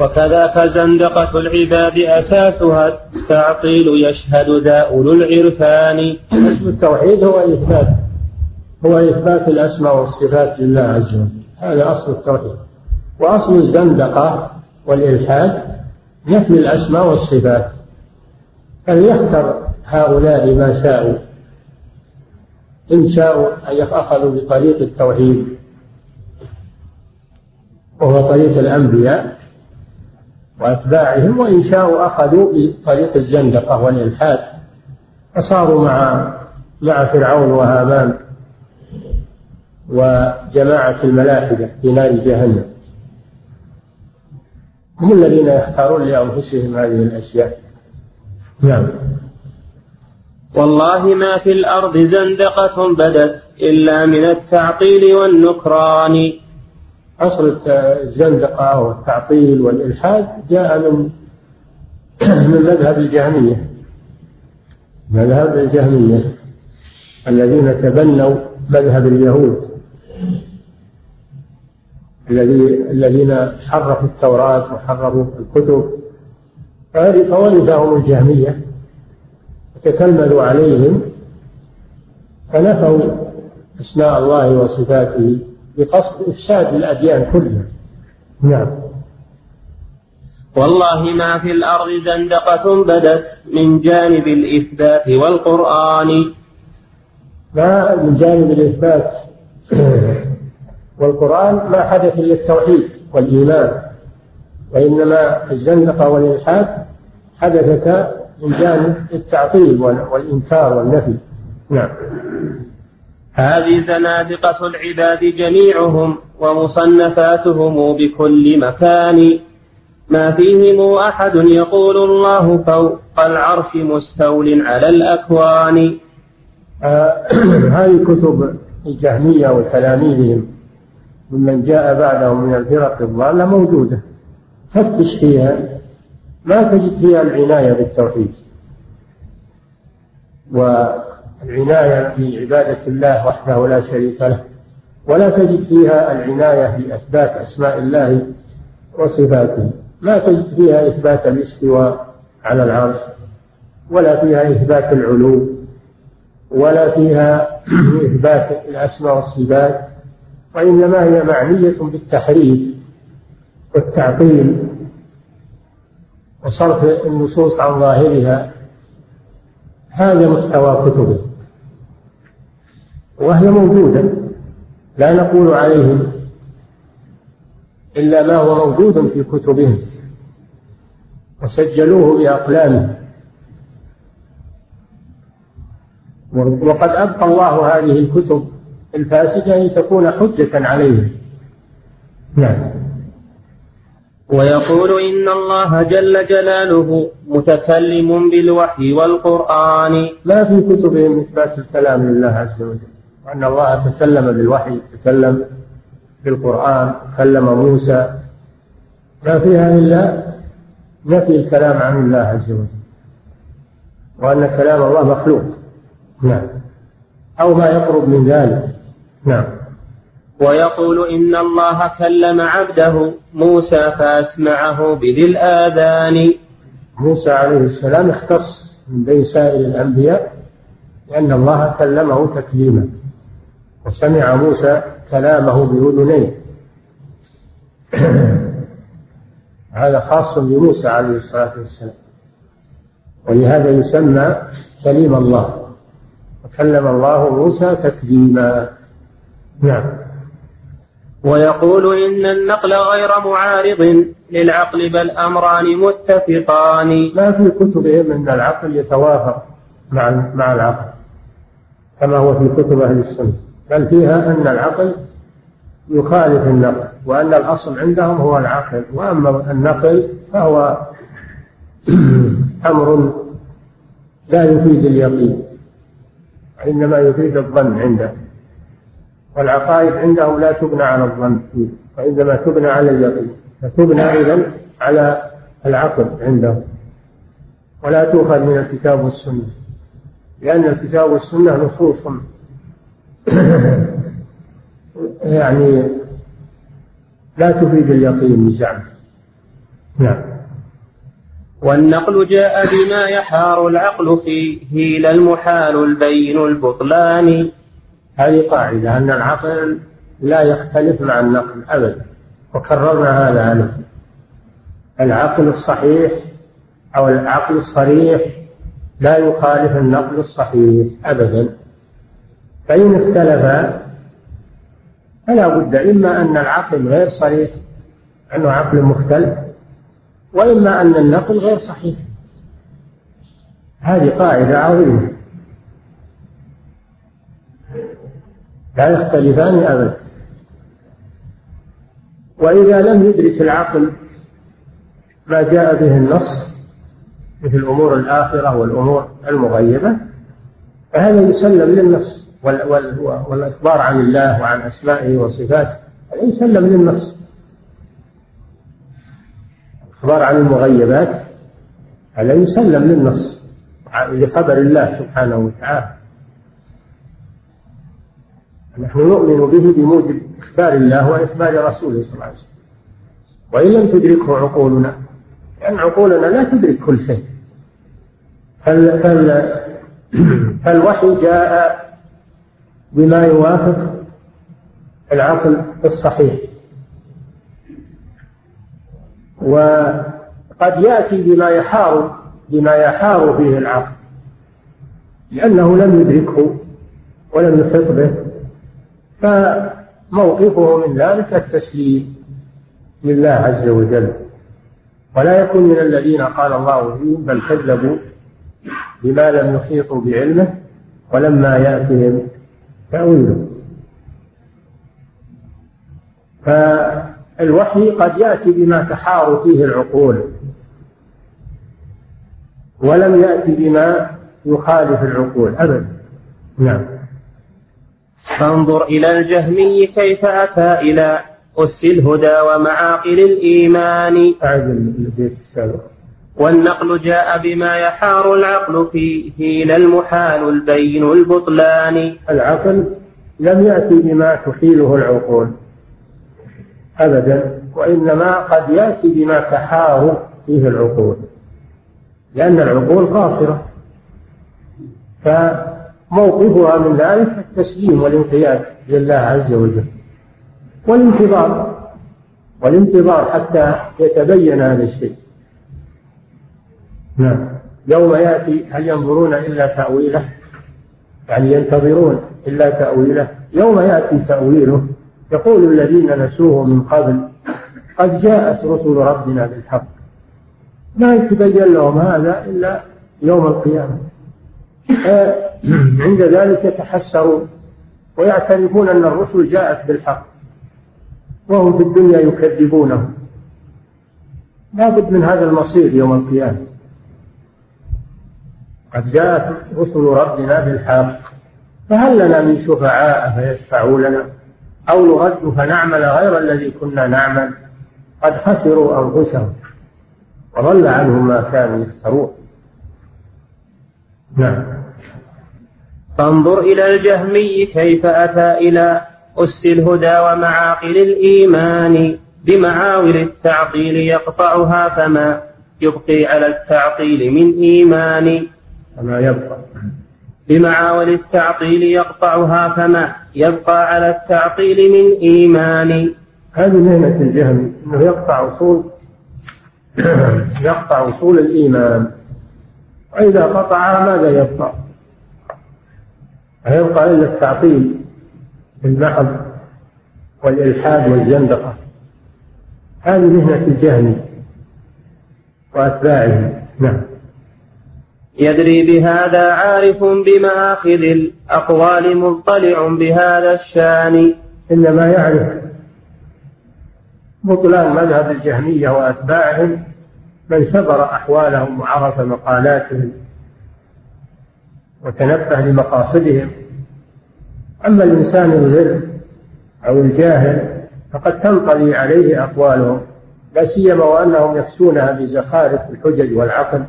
وكذاك زندقة العباد أساسها التعطيل يشهد ذا أولو العرفان. اسم التوحيد هو إثبات هو إثبات الأسماء والصفات لله عز وجل. هذا أصل التوحيد. وأصل الزندقة والإلحاد نفي الأسماء والصفات. فليختر هؤلاء ما شاءوا. إن شاءوا أن أخذوا بطريق التوحيد وهو طريق الأنبياء. وأتباعهم وإن شاءوا أخذوا بطريق الزندقة والإلحاد فصاروا مع مع فرعون وهامان وجماعة الملاحدة في نار جهنم. هم الذين يختارون لأنفسهم هذه الأشياء. نعم. والله ما في الأرض زندقة بدت إلا من التعطيل والنكران. أصل الزندقة والتعطيل والإلحاد جاء من من مذهب الجهمية. مذهب الجهمية الذين تبنوا مذهب اليهود. الذي الذين حرفوا التوراة وحرفوا الكتب. فورثهم الجهمية. تتلمذوا عليهم. فنفوا أسماء الله وصفاته. بقصد إفساد الأديان كلها. نعم. والله ما في الأرض زندقة بدت من جانب الإثبات والقرآن. ما من جانب الإثبات؟ والقرآن ما حدث إلا التوحيد والإيمان وإنما الزندقة والإلحاد حدثتا من جانب التعطيل والإنكار والنفي. نعم. هذه زنادقة العباد جميعهم ومصنفاتهم بكل مكان. ما فيهم أحد يقول الله فوق العرش مستول على الأكوان. هذه كتب الجهمية وتلاميذهم ممن جاء بعدهم من الفرق الضالة موجودة. فتش فيها. ما تجد فيها العناية بالتوحيد. والعناية بعبادة الله وحده لا شريك له ولا تجد فيها العناية بإثبات أسماء الله وصفاته. ما تجد فيها إثبات الاستواء على العرش ولا فيها إثبات العلو ولا فيها إثبات الأسماء والصفات وإنما هي معنية بالتحريف والتعطيل وصرف النصوص عن ظاهرها هذا محتوى كتبه. وهي موجودة. لا نقول عليهم إلا ما هو موجود في كتبهم. وسجلوه بأقلامهم وقد أبقى الله هذه الكتب الفاسدة لتكون حجة عليهم. نعم. ويقول إن الله جل جلاله متكلم بالوحي والقرآن. ما في كتبهم إثبات الكلام لله عز وجل. وأن الله تكلم بالوحي تكلم بالقرآن كلم موسى. ما فيها إلا نفي الكلام عن الله عز وجل. وأن كلام الله مخلوق. نعم. أو ما يقرب من ذلك. نعم. ويقول إن الله كلم عبده موسى فأسمعه بذي الآذان. موسى عليه السلام اختص من بين سائر الأنبياء لأن الله كلمه تكليما وسمع موسى كلامه بأذنيه. هذا خاص بموسى عليه الصلاة والسلام ولهذا يسمى كليم الله وكلم الله موسى تكليما. نعم. ويقول إن النقل غير معارض للعقل بل أمران متفقان. ما في كتبهم أن العقل يتوافق مع مع العقل كما هو في كتب أهل السنة. بل فيها أن العقل يخالف النقل وأن الأصل عندهم هو العقل وأما النقل فهو أمر لا يفيد اليقين وإنما يفيد الظن عنده. والعقائد عندهم لا تبنى على الظن وإنما تبنى على اليقين فتبنى أيضا على العقل عندهم ولا تؤخذ من الكتاب والسنة لأن الكتاب والسنة نصوص. يعني لا تفيد اليقين بزعم نعم. والنقل جاء بما يحار العقل فيه لا المحال البين البطلان. هذه قاعدة أن العقل لا يختلف مع النقل أبدا وكررنا هذا عنه العقل الصحيح أو العقل الصريح لا يخالف النقل الصحيح أبدا. فإن اختلفا فلا بد إما أن العقل غير صريح أنه عقل مختلف وإما أن النقل غير صحيح. هذه قاعدة عظيمة. لا يختلفان أبدا. وإذا لم يدرك العقل ما جاء به النص مثل أمور الآخرة والأمور المغيبة فهذا يسلم للنص والإخبار عن الله وعن أسمائه وصفاته هذا يسلم للنص. الإخبار عن المغيبات هذا يسلم للنص لخبر الله سبحانه وتعالى. نحن نؤمن به بموجب إخبار الله وإخبار رسوله صلى الله عليه وسلم. وإن لم تدركه عقولنا لأن عقولنا لا تدرك كل شيء. فال فال فالوحي جاء بما يوافق العقل الصحيح. وقد يأتي بما يحار بما يحار فيه العقل لأنه لم يدركه ولم يحط به. فموقفه من ذلك التسليم لله عز وجل. ولا يكون من الذين قال الله فيهم بل كذبوا بما لم يحيطوا بعلمه ولما يأتهم تأويله. فالوحي قد يأتي بما تحار فيه العقول ولم يأتي بما يخالف العقول أبدا. نعم. فانظر إلى الجهمي كيف أتى إلى أس الهدى ومعاقل الإيمان. أعد البيت السابق والنقل جاء بما يحار العقل فيه لا المحال البين البطلان. العقل لم يأتي بما تحيله العقول أبدا وإنما قد يأتي بما تحار فيه العقول لأن العقول قاصرة. فموقفها من ذلك التسليم والانقياد لله عز وجل. والانتظار والانتظار حتى يتبين هذا الشيء. نعم. يوم يأتي هل ينظرون إلا تأويله؟ يعني ينتظرون إلا تأويله. يوم يأتي تأويله يقول الذين نسوه من قبل قد جاءت رسل ربنا بالحق. ما يتبين لهم هذا إلا يوم القيامة. عند ذلك يتحسرون ويعترفون أن الرسل جاءت بالحق وهم في الدنيا يكذبونه لا بد من هذا المصير يوم القيامة. قد جاءت رسل ربنا بالحق فهل لنا من شفعاء فيشفعوا لنا؟ أو نرد فنعمل غير الذي كنا نعمل؟ قد خسروا أنفسهم وضل عنهم ما كانوا يفترون نعم. فانظر إلى الجهمي كيف أتى إلى أس الهدى ومعاقل الإيمان بمعاول التعطيل يقطعها فما يبقي على التعطيل من إيمان. فما يبقى. بمعاول التعطيل يقطعها فما يبقى على التعطيل من إيمان. هذه مهنة الجهم أنه يقطع أصول يقطع أصول الإيمان. وإذا قطعها ماذا يبقى؟ يبقى إلا التعطيل المحض والإلحاد والزندقة. هذه مهنة الجهم وأتباعه. نعم. يدري بهذا عارف بمآخذ الأقوال مطلع بهذا الشان. إنما يعرف بطلان مذهب الجهمية وأتباعهم من سبر أحوالهم وعرف مقالاتهم. وتنبه لمقاصدهم. أما الإنسان الغر أو الجاهل فقد تنطلي عليه أقوالهم لا سيما وأنهم يكسونها بزخارف الحجج والعقل.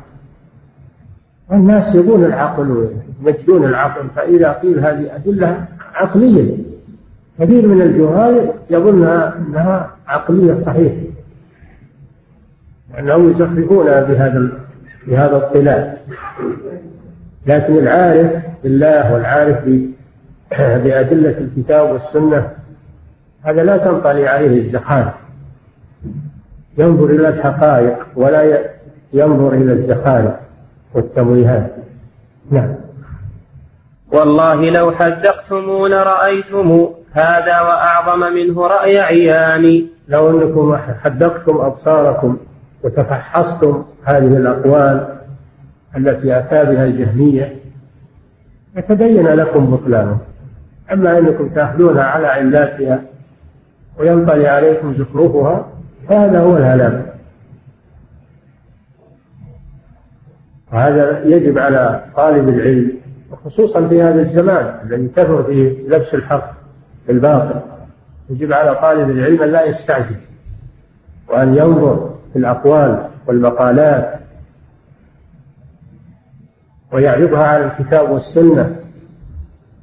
والناس يبون العقل ويمجدون العقل فإذا قيل هذه أدلة عقلية. كثير من الجهال يظن أنها عقلية صحيحة أنهم يزخرفون بهذا بهذا الطلاء لكن العارف بالله والعارف بأدلة الكتاب والسنة هذا لا تنطلي عليه الزخارف ينظر إلى الحقائق ولا ينظر إلى الزخارف والتمويهات. نعم. والله لو حدقتم لرأيتم هذا وأعظم منه رأي عيان. لو أنكم حدقتم أبصاركم وتفحصتم هذه الأقوال التي أتى بها الجهمية يتبين لكم بطلانه. أما أنكم تأخذونها على علاتها وينطلي عليكم زخرفها فهذا هو الهلاك وهذا يجب على طالب العلم وخصوصا في هذا الزمان الذي كثر فيه لبس الحق بالباطل. يجب على طالب العلم أن لا يستعجل وأن ينظر في الأقوال والمقالات ويعرضها على الكتاب والسنة.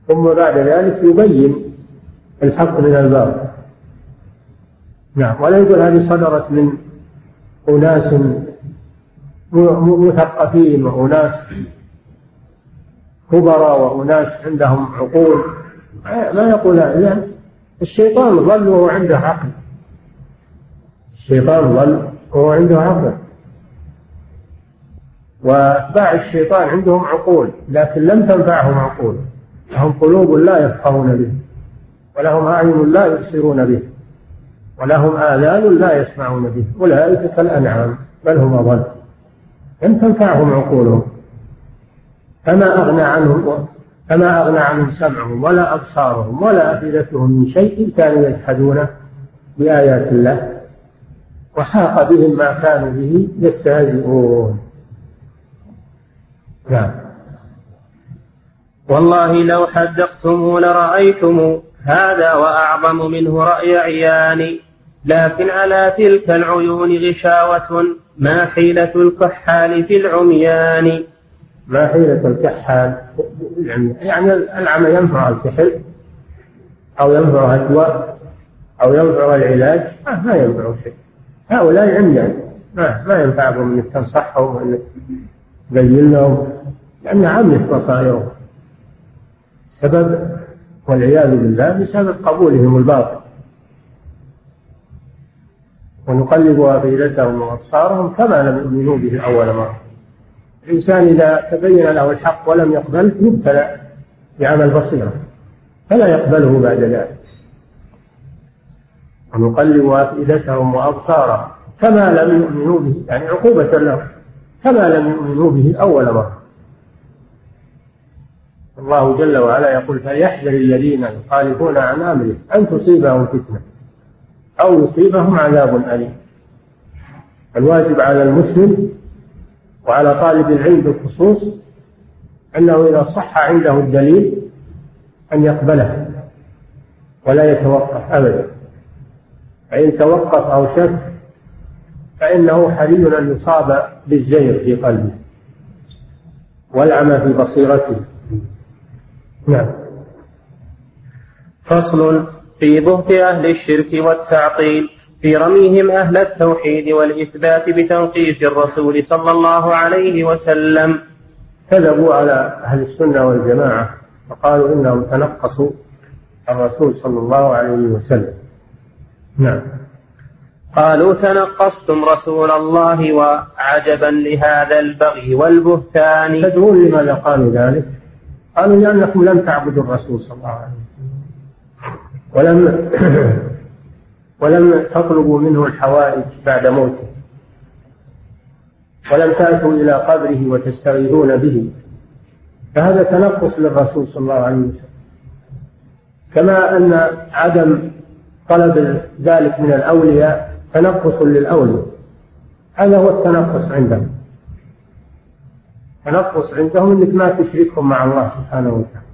ثم بعد ذلك يبين الحق من الباطل. نعم. ولا يقول هذه صدرت من أناس مثقفين وأناس كبراء وأناس عندهم عقول. ما يقول لأن الشيطان ظل وهو عنده عقل. الشيطان ظل وهو عنده عقل. وأتباع الشيطان عندهم عقول لكن لم تنفعهم عقول. لهم قلوب لا يفقهون به ولهم أعين لا يبصرون به ولهم آذان لا يسمعون به. أولئك كالأنعام بل هم أضل. لم تنفعهم عقولهم. فما أغنى عنهم فما أغنى عنهم سمعهم ولا أبصارهم ولا أفئدتهم من شيء كانوا يجحدون بآيات الله. وحاق بهم ما كانوا به يستهزئون. نعم. والله لو حدقتم لرأيتم هذا وأعظم منه رأي عيان. لكن على تلك العيون غشاوة. ما حيلة الكحال في العميان. ما حيلة الكحال يعني العمى ينفع الكحل أو ينفع الدواء أو ينفع العلاج. ما, ما ينفع شيء. هؤلاء عميان. ما ما ينفعهم إنك تنصحهم وإنك تبين لهم. لأن عميت بصائرهم سبب والعياذ بالله بسبب قبولهم الباطل. ونقلب أفئدتهم وأبصارهم كما لم يؤمنوا به أول مرة. الإنسان إذا تبين له الحق ولم يقبله يبتلى بعمل بصيرة فلا يقبله بعد ذلك. ونقلب أفئدتهم وأبصارهم كما لم يؤمنوا به يعني عقوبة لهم كما لم يؤمنوا به أول مرة. الله جل وعلا يقول فليحذر الذين يخالفون عن أمره أن تصيبهم فتنة أو يصيبهم عذاب أليم. الواجب على المسلم وعلى طالب العلم بالخصوص أنه إذا صح عنده الدليل أن يقبله ولا يتوقف أبدا. فإن توقف أو شك فإنه حري أن يصاب بالزيغ في قلبه. والعمى في بصيرته. نعم. فصل في بهت أهل الشرك والتعطيل في رميهم أهل التوحيد والإثبات بتنقيس الرسول صلى الله عليه وسلم. كذبوا على أهل السنة والجماعة وقالوا إنهم تنقصوا الرسول صلى الله عليه وسلم. نعم. قالوا تنقصتم رسول الله وعجبا لهذا البغي والبهتان. تدرون لماذا قالوا ذلك؟ قالوا لأنكم لم تعبدوا الرسول صلى الله عليه وسلم. ولم ولم تطلبوا منه الحوائج بعد موته. ولم تأتوا إلى قبره وتستغيثون به. فهذا تنقص للرسول صلى الله عليه وسلم. كما أن عدم طلب ذلك من الأولياء تنقص للأولياء. هذا هو التنقص عندهم. تنقص عندهم إنك ما تشركهم مع الله سبحانه وتعالى.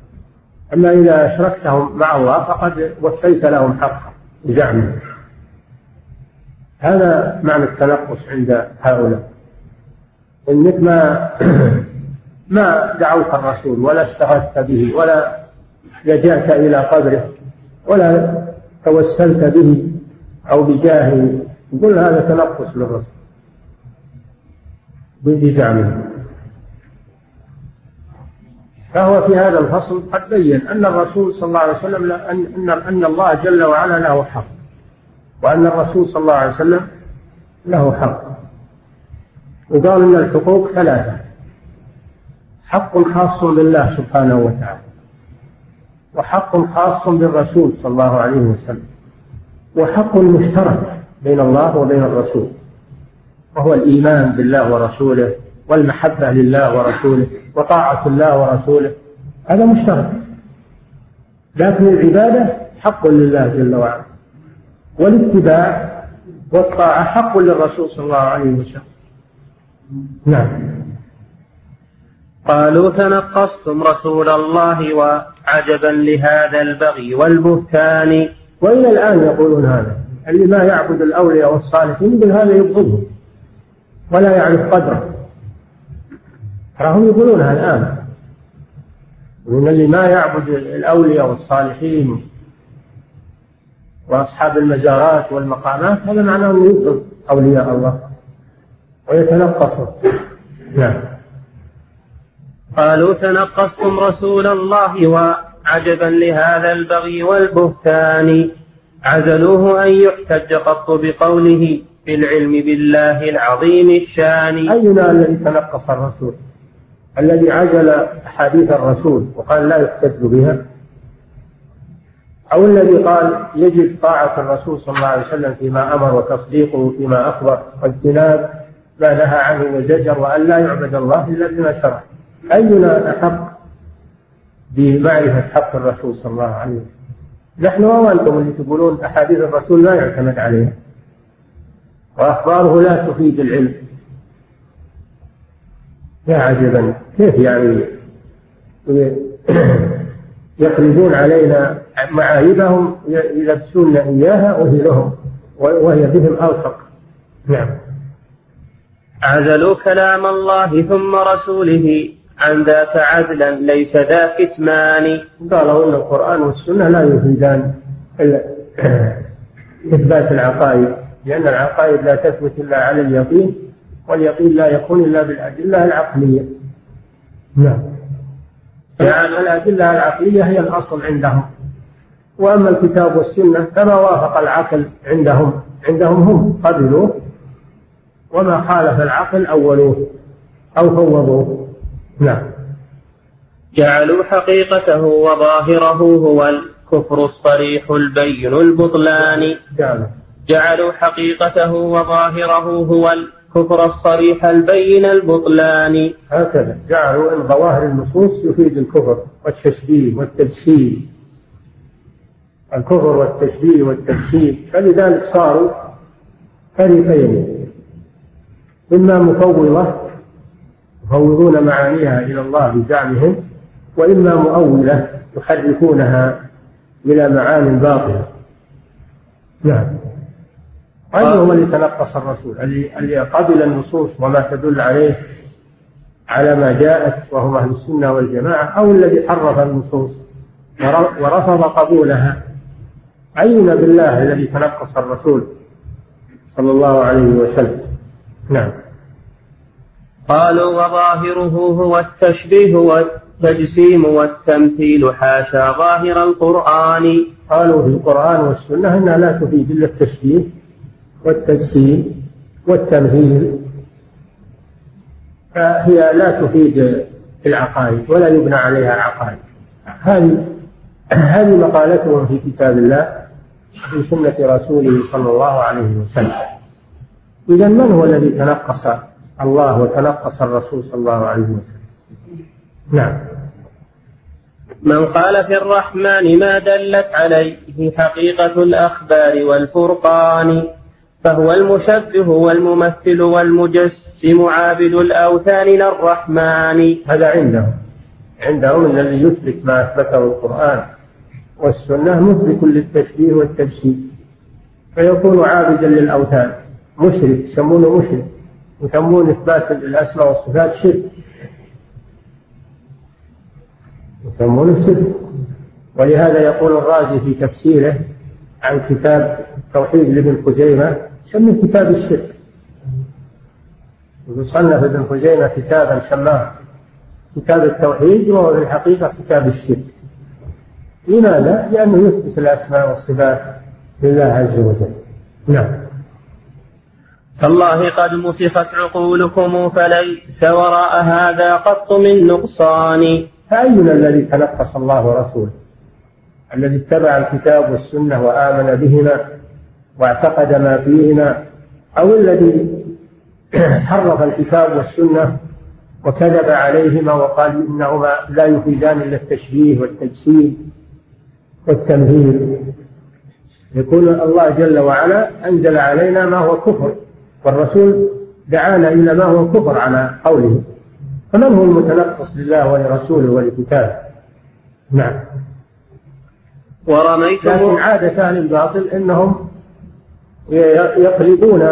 أما إذا أشركتهم مع الله فقد وفيت لهم حقا بزعمهم هذا معنى التنقص عند هؤلاء. إنك ما ما دعوت الرسول ولا استغثت به ولا لجأت إلى قبره ولا توسلت به أو بجاهه يقول هذا تنقص للرسول بزعمه فهو في هذا الفصل قد بين أن الرسول صلى الله عليه وسلم أن أن الله جل وعلا له حق وأن الرسول صلى الله عليه وسلم له حق. وقال أن الحقوق ثلاثة حق خاص بالله سبحانه وتعالى وحق خاص بالرسول صلى الله عليه وسلم وحق مشترك بين الله وبين الرسول وهو الإيمان بالله ورسوله والمحبة لله ورسوله وطاعة الله ورسوله. هذا مشترك. لكن العبادة حق لله جل وعلا. والاتباع والطاعة حق للرسول صلى الله عليه وسلم. نعم. قالوا تنقصتم رسول الله وعجبا لهذا البغي والبهتان. وإلى الآن يقولون هذا. اللي ما يعبد الأولياء والصالحين يقول هذا يبغضهم. ولا يعرف قدره. تراهم يقولونها الآن. من اللي ما يعبد الأولياء والصالحين وأصحاب المزارات والمقامات هذا معناه أنه يبغض أولياء الله ويتنقصوا نعم. قالوا تنقصتم رسول الله وعجبا لهذا البغي والبهتان. عزلوه أن يحتج قط بقوله في العلم بالله العظيم الشان. أينا الذي تنقص الرسول؟ الذي عزل أحاديث الرسول وقال لا يحتج بها أو الذي قال يجب طاعة الرسول صلى الله عليه وسلم فيما أمر وتصديقه فيما أخبر واجتناب ما نهى عنه وزجر وأن لا يعبد الله إلا بما شرع. أينا أحق بمعرفة حق الرسول صلى الله عليه وسلم؟ نحن وأنتم اللي تقولون أحاديث الرسول لا يعتمد عليها وأخباره لا تفيد العلم. يا عجبا. كيف يعني يقلبون علينا معايبهم يلبسون إياها وهي لهم وهي بهم ألصق. نعم. عزلوا كلام الله ثم رسوله عن ذاك عزلا ليس ذا كتمان قالوا إن القرآن والسنة لا يفيدان إثبات العقائد لأن العقائد لا تثبت إلا على اليقين. واليقين لا يكون إلا بالأدلة العقلية. نعم. يعني الأدلة العقلية هي الأصل عندهم. وأما الكتاب والسنة فما وافق العقل عندهم. عندهم هم قبلوه. وما خالف العقل أولوه أو فوضوه. نعم. جعلوا حقيقته وظاهره هو الكفر الصريح البين البطلان. جعلوا. جعلوا حقيقته وظاهره هو الكفر الصريح البين البطلان. هكذا جعلوا أن ظواهر النصوص يفيد الكفر والتشبيه والتجسيم. الكفر والتشبيه والتجسيم فلذلك صاروا فريقين. إما مفوضة يفوضون معانيها إلى الله بزعمهم وإما مؤولة يحرفونها إلى معان باطلة. نعم. أيهم اللي تنقص الرسول؟ اللي, اللي قبل النصوص وما تدل عليه على ما جاءت وهم أهل السنة والجماعة أو الذي حرف النصوص ورفض قبولها. أين بالله الذي تنقص الرسول صلى الله عليه وسلم؟ نعم. قالوا وظاهره هو التشبيه والتجسيم والتمثيل حاشا ظاهر القرآن. قالوا في القرآن والسنة أنها لا تفيد إلا التشبيه. والتجسيم والتمثيل فهي لا تفيد العقائد ولا يبنى عليها العقائد هذه هذه مقالتهم في كتاب الله في سنة رسوله صلى الله عليه وسلم. إذا من هو الذي تنقص الله وتنقص الرسول صلى الله عليه وسلم؟ نعم. من قال في الرحمن ما دلت عليه حقيقة الأخبار والفرقان. فهو المشبه والممثل والمجسم عابد الأوثان للرحمن. هذا عندهم. عندهم الذي يثبت ما أثبته القرآن والسنة مثبت للتشبيه والتجسيم. فيكون عابدا للأوثان. مشرك يسمونه مشرك. يسمون إثبات الأسماء والصفات شرك. يسمونه شرك. ولهذا يقول الرازي في تفسيره عن كتاب توحيد لابن خزيمة يسميه كتاب الشرك. وصنف ابن خزيمة كتابا سماه كتاب التوحيد وهو في الحقيقة كتاب الشرك. لماذا؟ لأنه يثبت الأسماء والصفات لله عز وجل. نعم. تالله قد مسخت عقولكم فليس وراء هذا قط من نقصان. فأينا الذي تنقص الله ورسوله؟ الذي اتبع الكتاب والسنة وآمن بهما؟ واعتقد ما فيهما أو الذي حرف الكتاب والسنة وكذب عليهما وقال إنهما لا يفيدان إلا التشبيه والتجسيد والتمثيل يقول الله جل وعلا أنزل علينا ما هو كفر والرسول دعانا إلى ما هو كفر على قوله. فمن هو المتنقص لله ولرسوله ولكتابه نعم. ورميتم لكن عادة أهل الباطل أنهم يقلبون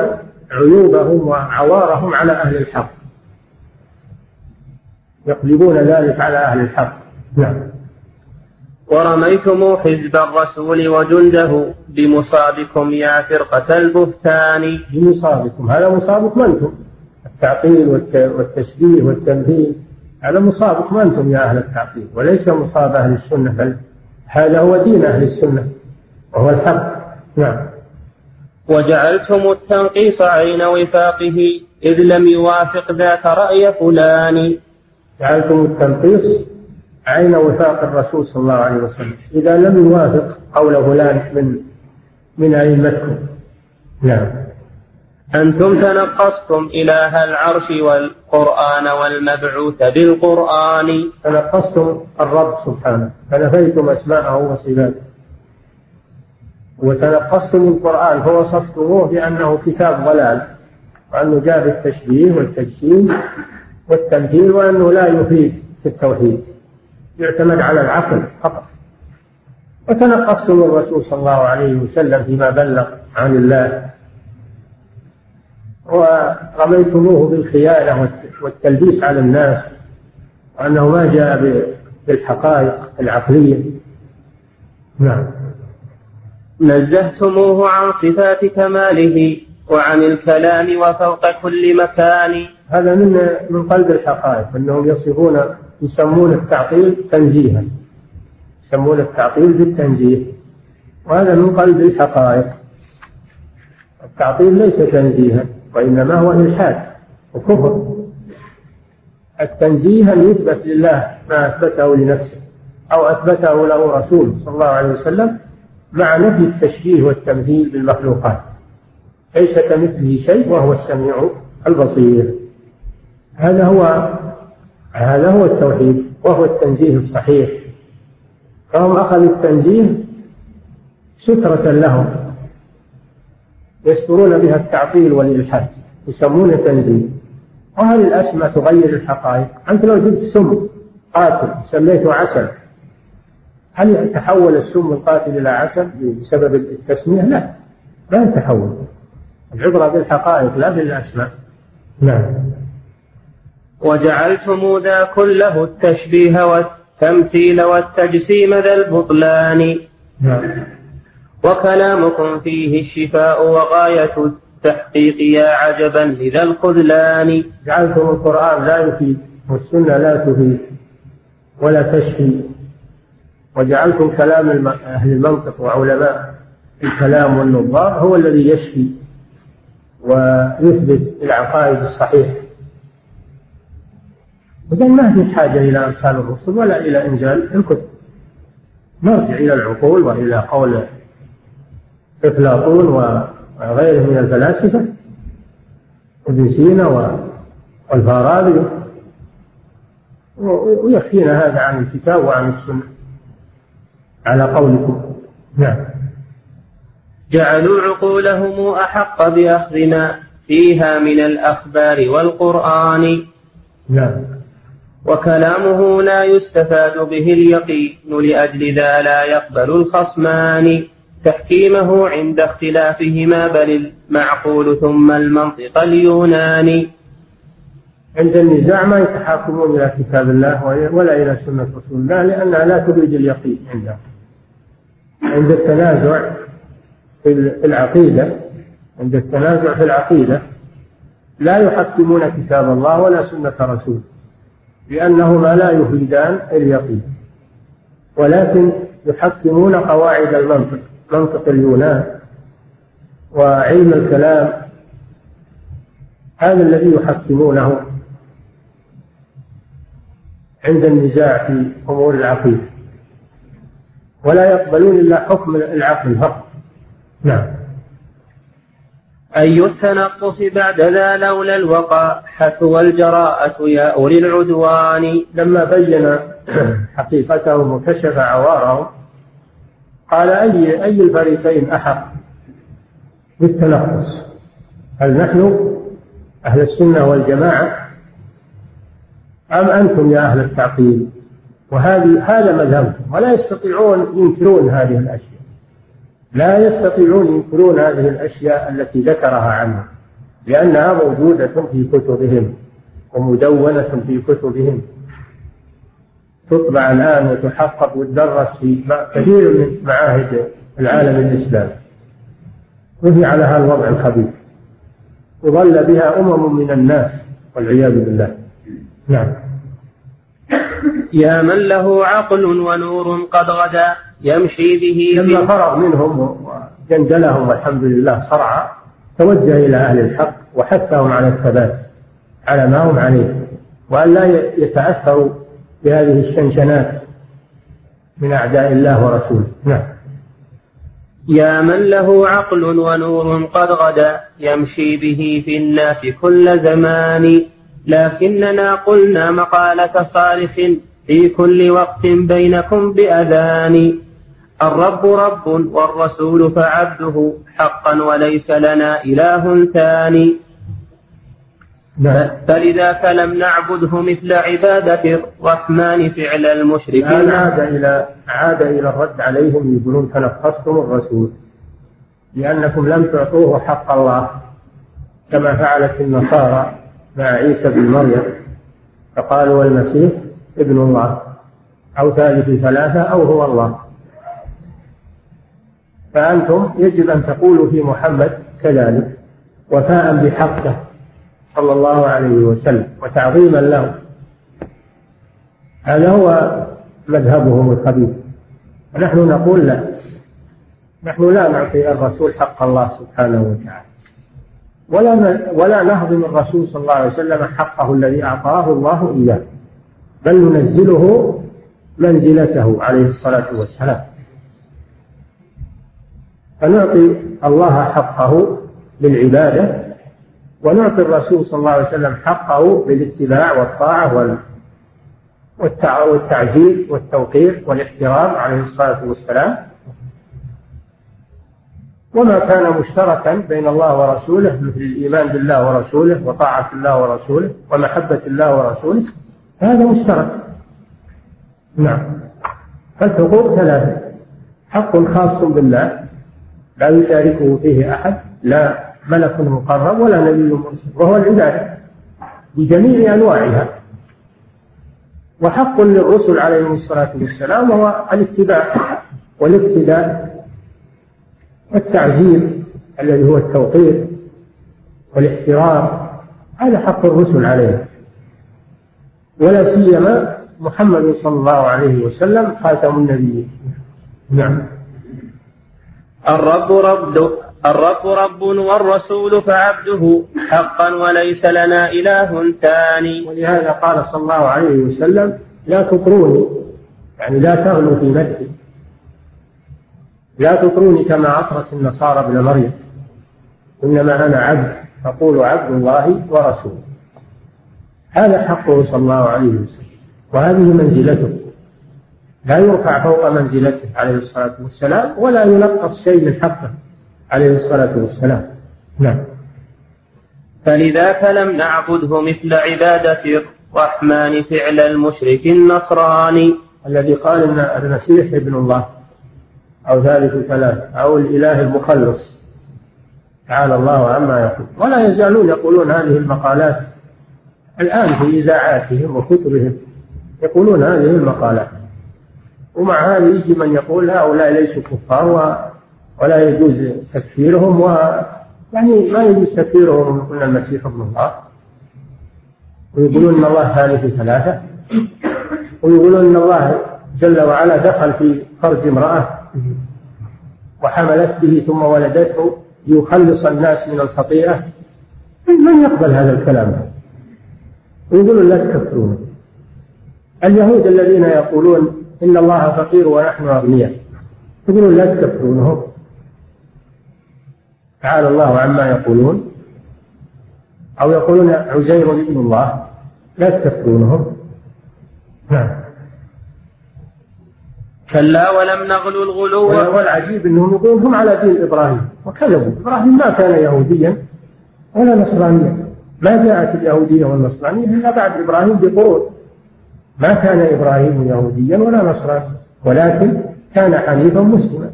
عيوبهم وعوارهم على أهل الحق. يقلبون ذلك على أهل الحق. نعم. ورميتم حزب الرسول وجنده بمصابكم يا فرقة البهتان. بمصابكم. هذا مصابكم أنتم؟ التعطيل والتشبيه والتمثيل هذا مصابكم أنتم يا أهل التعطيل. وليس مصاب أهل السنة بل هذا هو دين أهل السنة وهو الحق. نعم. وجعلتم التنقيص عين وفاقه إذ لم يوافق ذاك رأي فلان. جعلتم التنقيص عين وفاق الرسول صلى الله عليه وسلم. إذا لم يوافق قول فلان من من أئمتكم. نعم. أنتم تنقصتم إله العرش والقرآن والمبعوث بالقرآن. تنقصتم الرب سبحانه. فنفيتم أسماءه وصفاته. وتنقصتم القرآن فوصفتموه بأنه كتاب ضلال وأنه جاء بالتشبيه والتجسيم والتمثيل وأنه لا يفيد في التوحيد يعتمد على العقل فقط. وتنقصتم الرسول صلى الله عليه وسلم فيما بلغ عن الله ورميتموه بالخيانة والتلبيس على الناس وأنه ما جاء بالحقائق العقلية. نعم. نزهتموه عن صفات كماله وعن الكلام وفوق كل مكان. هذا من من قلب الحقائق أنهم يصفون يسمون التعطيل تنزيها. يسمون التعطيل بالتنزيه. وهذا من قلب الحقائق. التعطيل ليس تنزيها وإنما هو إلحاد وكفر. التنزيه أن يثبت لله ما أثبته لنفسه أو أثبته له رسول صلى الله عليه وسلم مع نفي التشبيه والتمثيل بالمخلوقات. ليس كمثله شيء وهو السميع البصير. هذا هو هذا هو التوحيد وهو التنزيه الصحيح. فهم أخذوا التنزيه سترة لهم. يسترون بها التعطيل والإلحاد. يسمونه تنزيه وهذه الأسماء تغير الحقائق؟ أنت لو جبت سم قاتل سميته عسل. هل يتحول السم القاتل إلى عسل بسبب التسمية؟ لا لا يتحول. العبرة بالحقائق لا بالأسماء. نعم. وجعلتم ذا كله التشبيه والتمثيل والتجسيم ذا البطلان. نعم. وكلامكم فيه الشفاء وغاية التحقيق يا عجبا لذا الخذلان. جعلتم القرآن لا يفيد والسنة لا تفيد ولا تشفي. وجعلتم كلام أهل المنطق وعلماء الكلام والنظار هو الذي يشفي ويثبت العقائد الصحيحة إذا ما في حاجة إلى أمثال الرسل ولا إلى إنزال الكتب. نرجع إلى العقول وإلى قول أفلاطون وغيره من الفلاسفة ابن سينا والفارابي ويكفينا هذا عن الكتاب وعن السنة. على قولكم. نعم. جعلوا عقولهم أحق بأخذ ما فيها من الأخبار والقرآن. نعم. وكلامه لا يستفاد به اليقين لأجل ذا لا يقبل الخصمان. تحكيمه عند اختلافهما بل المعقول ثم المنطق اليوناني عند النزاع ما يتحاكمون إلى كتاب الله ولا إلى سنة رسول الله لأنها لا تريد اليقين عندهم. عند التنازع في العقيدة عند التنازع في العقيدة لا يحكمون كتاب الله ولا سنة رسوله لأنهما لا يفيدان اليقين ولكن يحكمون قواعد المنطق منطق اليونان وعلم الكلام هذا الذي يحكمونه عند النزاع في أمور العقيدة. ولا يقبلون إلا حكم العقل فقط. نعم. أي التنقص بعد ذا لولا الوقاحة والجراءة يا أولي العدوان. لما بين حقيقتهم وكشف عوارهم قال أي أي الفريقين أحق بالتنقص؟ هل نحن أهل السنة والجماعة أم أنتم يا أهل التعطيل وهذه هذا مذهبهم ولا يستطيعون ينكرون هذه الأشياء. لا يستطيعون ينكرون هذه الأشياء التي ذكرها عنهم لأنها موجودة في كتبهم ومدونة في كتبهم. تطبع الآن وتحقق وتدرس في كثير من معاهد العالم الإسلامي وهي على هذا الوضع الخبيث. وظل بها أمم من الناس والعياذ بالله. نعم. يا من له عقل ونور قد غدا يمشي به لما فرغ منهم وجندلهم والحمد لله صرعى توجه إلى أهل الحق وحثهم على الثبات على ما هم عليه وأن لا يتأثروا بهذه الشنشنات من أعداء الله ورسوله. نعم. يا من له عقل ونور قد غدا يمشي به في الناس كل زمان لكننا قلنا مقالة صالح في كل وقت بينكم بأذان. الرب رب والرسول فعبده حقا وليس لنا إله ثاني. نعم. فلذاك لم نعبده مثل عبادة الرحمن فعل المشركين. عاد إلى عاد إلى الرد عليهم يقولون تنقصتم الرسول. لأنكم لم تعطوه حق الله كما فعلت النصارى مع عيسى بن مريم. فقالوا المسيح ابن الله أو ثالث ثلاثة أو هو الله. فأنتم يجب أن تقولوا في محمد كذلك وفاء بحقه صلى الله عليه وسلم وتعظيما له. هذا هو مذهبهم الخبيث. ونحن نقول لا. نحن لا نعطي الرسول حق الله سبحانه وتعالى. ولا ولا نهضم الرسول صلى الله عليه وسلم حقه الذي أعطاه الله إياه. بل ننزله منزلته عليه الصلاة والسلام. فنعطي الله حقه بالعباده ونعطي الرسول صلى الله عليه وسلم حقه بالاتباع والطاعة والتعزير والتوقير والاحترام عليه الصلاة والسلام. وما كان مشتركا بين الله ورسوله مثل الإيمان بالله ورسوله وطاعة الله ورسوله ومحبة الله ورسوله. هذا مشترك. نعم. فالحقوق ثلاثة. حق خاص بالله لا يشاركه فيه أحد لا ملك مقرب ولا نبي مرسل وهو العبادة بجميع أنواعها. وحق للرسل عليهم الصلاة والسلام وهو الاتباع والاقتداء والتعزير الذي هو التوقير والاحترام. هذا حق الرسل عليهم. ولا سيما محمد صلى الله عليه وسلم خاتم النبيين. نعم. الرب رب الرب رب والرسول فعبده حقا وليس لنا إله ثاني. ولهذا قال صلى الله عليه وسلم لا تطروني يعني لا تغلوا في مدحي. لا تطروني كما أطرت النصارى ابن مريم. إنما أنا عبد أقول عبد الله ورسوله. هذا حقه صلى الله عليه وسلم. وهذه منزلته. لا يرفع فوق منزلته عليه الصلاة والسلام ولا ينقص شيء من حقه عليه الصلاة والسلام. نعم. فلذاك لم نعبده مثل عبادة الرحمن فعل المشرك النصراني الذي قال ان المسيح ابن الله أو ثالث ثلاث أو الاله المخلص. تعالى الله عما يقول. ولا يزالون يقولون هذه المقالات الآن في إذاعاتهم وكتبهم يقولون هذه المقالات. ومع هذا يجي من يقول هؤلاء ليسوا كفار ولا يجوز تكفيرهم يعني ما يجوز تكفيرهم يقولون المسيح ابن الله. ويقولون إن الله ثالث ثلاثة. ويقولون إن الله جل وعلا دخل في فرج امرأة وحملت به ثم ولدته ليخلص الناس من الخطيئة. من يقبل هذا الكلام؟ ويقولون لا تكفرون. اليهود الذين يقولون إن الله فقير ونحن أغنياء. يقولون لا تكفرونهم تعالى الله عما يقولون. أو يقولون عزير ابن الله. لا تكفرونهم نعم. كلا ولم نغلو الغلو. والعجيب إنهم يقولون هم على دين إبراهيم. وكذبوا. إبراهيم ما كان يهوديا ولا نصرانيا. ما جاءت اليهودية والنصرانية إلا بعد إبراهيم بقرون. ما كان إبراهيم يهوديا ولا نصرانيا ولكن كان حنيفا مسلما.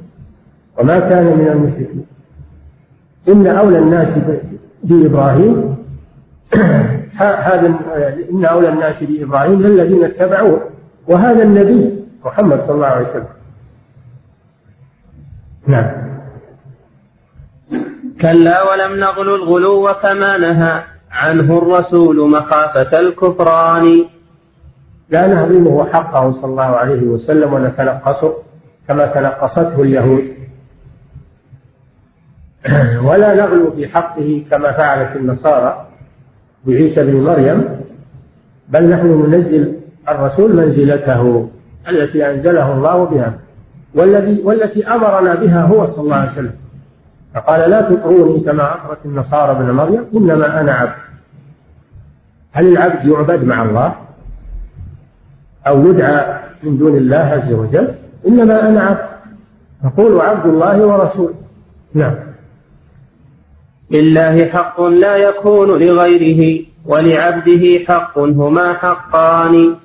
وما كان من المشركين. إن أولى الناس بإبراهيم هذا إن أولى الناس بإبراهيم للذين اتبعوه وهذا النبي محمد صلى الله عليه وسلم. نعم. كلا ولم نغلو الغلو كما نهى. عنه الرسول مخافة الكفران. لا نهضمه حقه صلى الله عليه وسلم ونتنقصه كما تنقصته اليهود. ولا نغلو في حقه كما فعلت النصارى بعيسى بن مريم بل نحن ننزل الرسول منزلته التي أنزله الله بها والذي والتي أمرنا بها هو صلى الله عليه وسلم. فقال لا تطروني كما اطرت النصارى ابن مريم إنما أنا عبد. هل العبد يعبد مع الله أو يدعى من دون الله عز وجل؟ إنما أنا عبد. نقول عبد الله ورسوله. نعم. لله حق لا يكون لغيره ولعبده حق هما حقان.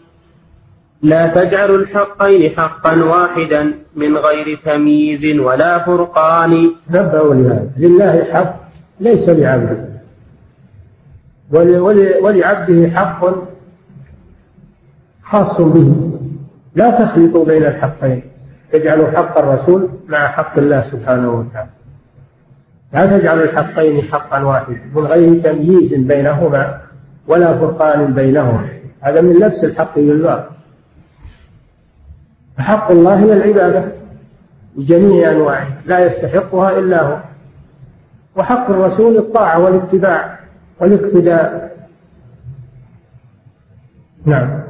لا تجعلوا الحقين حقا واحدا من غير تمييز ولا فرقان. نبأوا لهذا لله حق ليس لعبده. ولعبده حق خاص به. لا تخلطوا بين الحقين. تجعلوا حق الرسول مع حق الله سبحانه وتعالى. لا تجعل الحقين حقا واحدا من غير تمييز بينهما ولا فرقان بينهما. هذا من لبس الحق لله. فحق الله هي العبادة بجميع أنواعها لا يستحقها إلا هو. وحق الرسول الطاعة والاتباع والاقتداء. نعم.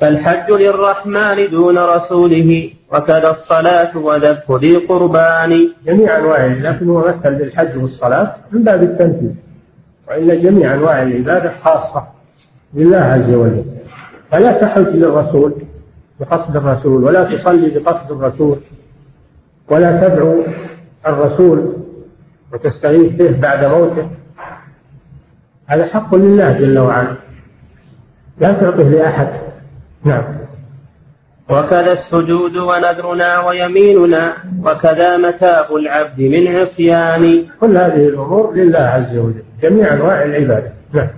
فالحج للرحمن دون رسوله وكذا الصلاة وذبح ذي قربان. جميع أنواع لكن هو مثل بالحج والصلاة من باب التمثيل وإلا جميع أنواع العبادة خاصة لله عز وجل. فلا تحج للرسول. بقصد الرسول ولا تصلي بقصد الرسول ولا تدعو الرسول وتستغيث به بعد موته. هذا حق لله جل وعلا. لا تعطه لأحد. نعم. وكذا السجود ونذرنا ويميننا وكذا متاع العبد من عصيان. كل هذه الأمور لله عز وجل جميع أنواع العبادة. نعم.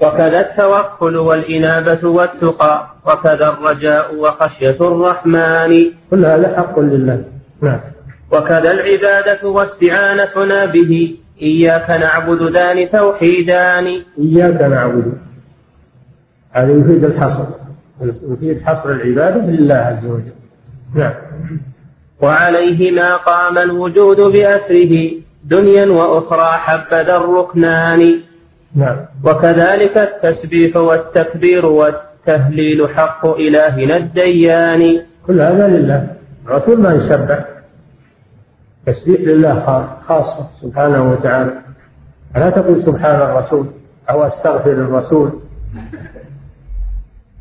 وكذا التوكل والإنابة والتقى وكذا الرجاء وخشية الرحمن. كل هذا حق لله. نعم. وكذا العبادة واستعانتنا به. إياك نعبد ذان توحيدان. إياك نعبد. هذا يفيد الحصر. يفيد حصر العبادة لله عز وجل. نعم. وعليه ما قام الوجود بأسره. دنيا وأخرى حبذا الركنان. نعم. وكذلك التسبيح والتكبير والتهليل حق إلهنا الديان. كل هذا لله. الرسول ما يسبح. تسبيح لله خاصة سبحانه وتعالى. فلا تقول سبحان الرسول أو أستغفر الرسول.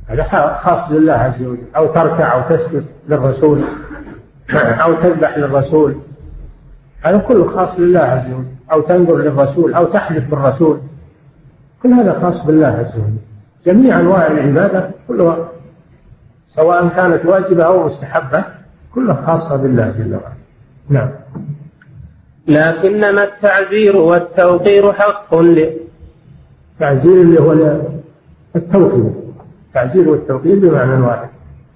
هذا خاص لله عز وجل. أو تركع أو تسجد للرسول. أو تذبح للرسول. هذا كله خاص لله عز وجل. أو تنظر للرسول. أو تحلف بالرسول. كل هذا خاص بالله عز وجل. جميع أنواع العبادة كلها سواء كانت واجبة أو مستحبة كلها خاصة بالله جل وعلا. نعم. لكنما التعزير والتوقير حق ل تعزير اللي هو التوقير. التعزير والتوقير بمعنى واحد.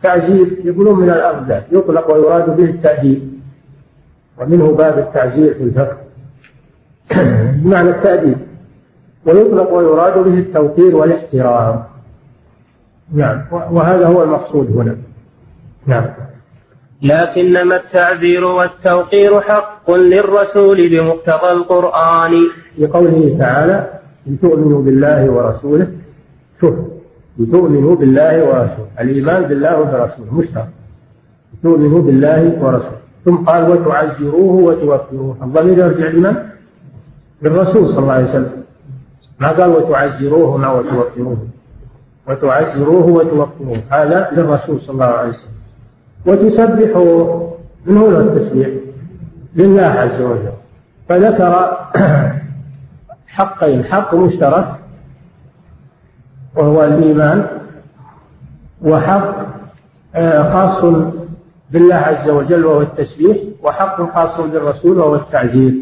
تعزير يقولون من الأغدى يطلق ويراد به التأديب ومنه باب التعزير في الفقه. بمعنى التأديب ويطلق ويراد به التوقير والاحترام. نعم وهذا هو المقصود هنا. نعم. لكنما التعزير والتوقير حق للرسول بمقتضى القرآن. لقوله تعالى إن تؤمنوا بالله ورسوله. شوف لتؤمنوا بالله ورسوله. الإيمان بالله وبرسوله مشترك. تؤمنوا بالله ورسوله. ثم قال وتعزروه وتوقروه. الضمير يرجع لمن؟ للرسول صلى الله عليه وسلم. ما قال وتعزروه ما وتوقروه. وتعزروه وتوقروه. هذا للرسول صلى الله عليه وسلم. وتسبحوه من هنا التسبيح لله عز وجل. فذكر حقين. حق مشترك وهو الإيمان وحق آه، خاص بالله عز وجل وهو التسبيح وحق خاص بالرسول وهو التعزير.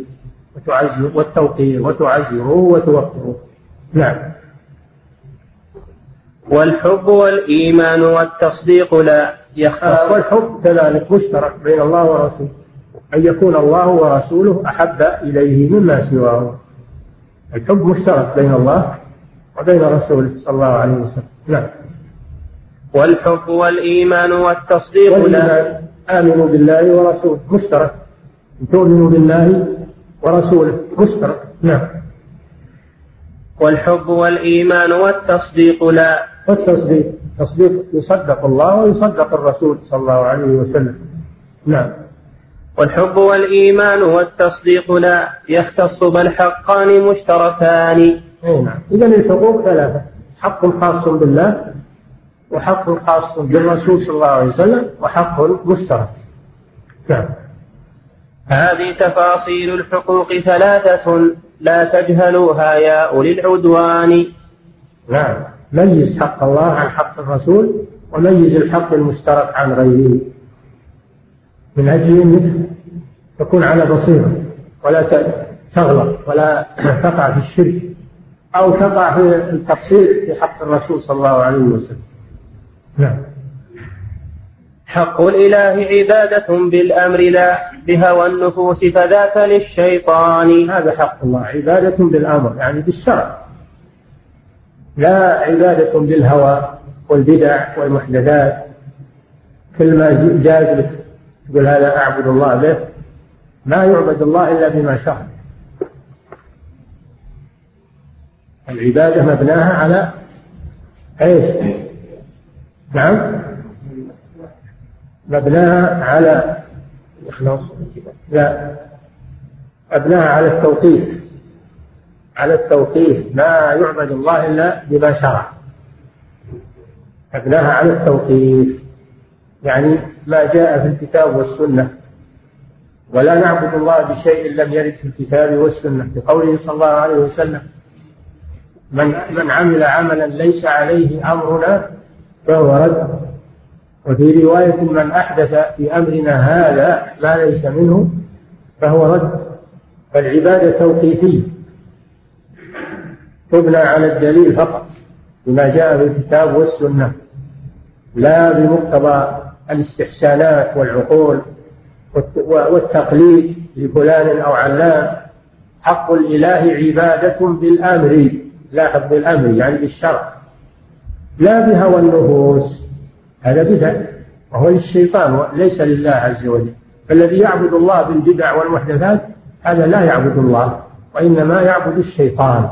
والتوقير وتعزروه وتوقروه. نعم. والحب والإيمان والتصديق لا يختص والحب كذلك مشترك بين الله ورسوله. أن يكون الله ورسوله أحب إليه مما سواه. الحب مشترك بين الله وبين رسوله صلى الله عليه وسلم. نعم. والحب والإيمان والتصديق لا. آمنوا بالله ورسوله مشترك. تؤمنوا بالله ورسوله مشترك. نعم. والحب والإيمان والتصديق لا. والتصديق. تصديق يصدق الله ويصدق الرسول صلى الله عليه وسلم. نعم. والحب والإيمان والتصديق لا. يختص بل حقان مشتركان. نعم. إذا الحقوق ثلاثة. حق خاص بالله وحق خاص بالرسول صلى الله عليه وسلم وحق مشترك. نعم. هذه تفاصيل الحقوق ثلاثة. لا تجهلوها يا أولي العدوان. نعم. ميز حق الله عن حق الرسول وميز الحق المشترك عن غيره. من أجل أنك تكون على بصيرة ولا تغلط ولا تقع في الشرك أو تقع في التقصير في حق الرسول صلى الله عليه وسلم. نعم. حق الإله عبادة بالأمر لا بهوى النفوس فذاك للشيطان. هذا حق الله عبادة بالأمر يعني بالشرع. لا عبادة بالهوى والبدع والمحدثات. كل ما جاز لك تقول هذا أعبد الله به ما يعبد الله إلا بما شرع العبادة مبناها على إيش؟ نعم؟ مبناها على إخلاص لا. مبناها على التوقيف. على التوقيف. ما يعبد الله إلا بما شرع. مبناها على التوقيف. يعني ما جاء في الكتاب والسنة. ولا نعبد الله بشيء لم يرد في الكتاب والسنة. بقوله صلى الله عليه وسلم من من عمل عملا ليس عليه أمرنا فهو رد وفي رواية من أحدث في أمرنا هذا ما ليس منه فهو رد. فالعبادة توقيفية. تبنى على الدليل فقط بما جاء في الكتاب والسنة لا بمقتضى الاستحسانات والعقول والتقليد لفلان أو علان. حق الإله عبادة بالأمر لاحظ بالأمر يعني بالشرع. لا بهوى النفوس. هذا بدع وهو للشيطان ليس لله عز وجل. فالذي يعبد الله بالبدع والمحدثات هذا لا يعبد الله وإنما يعبد الشيطان.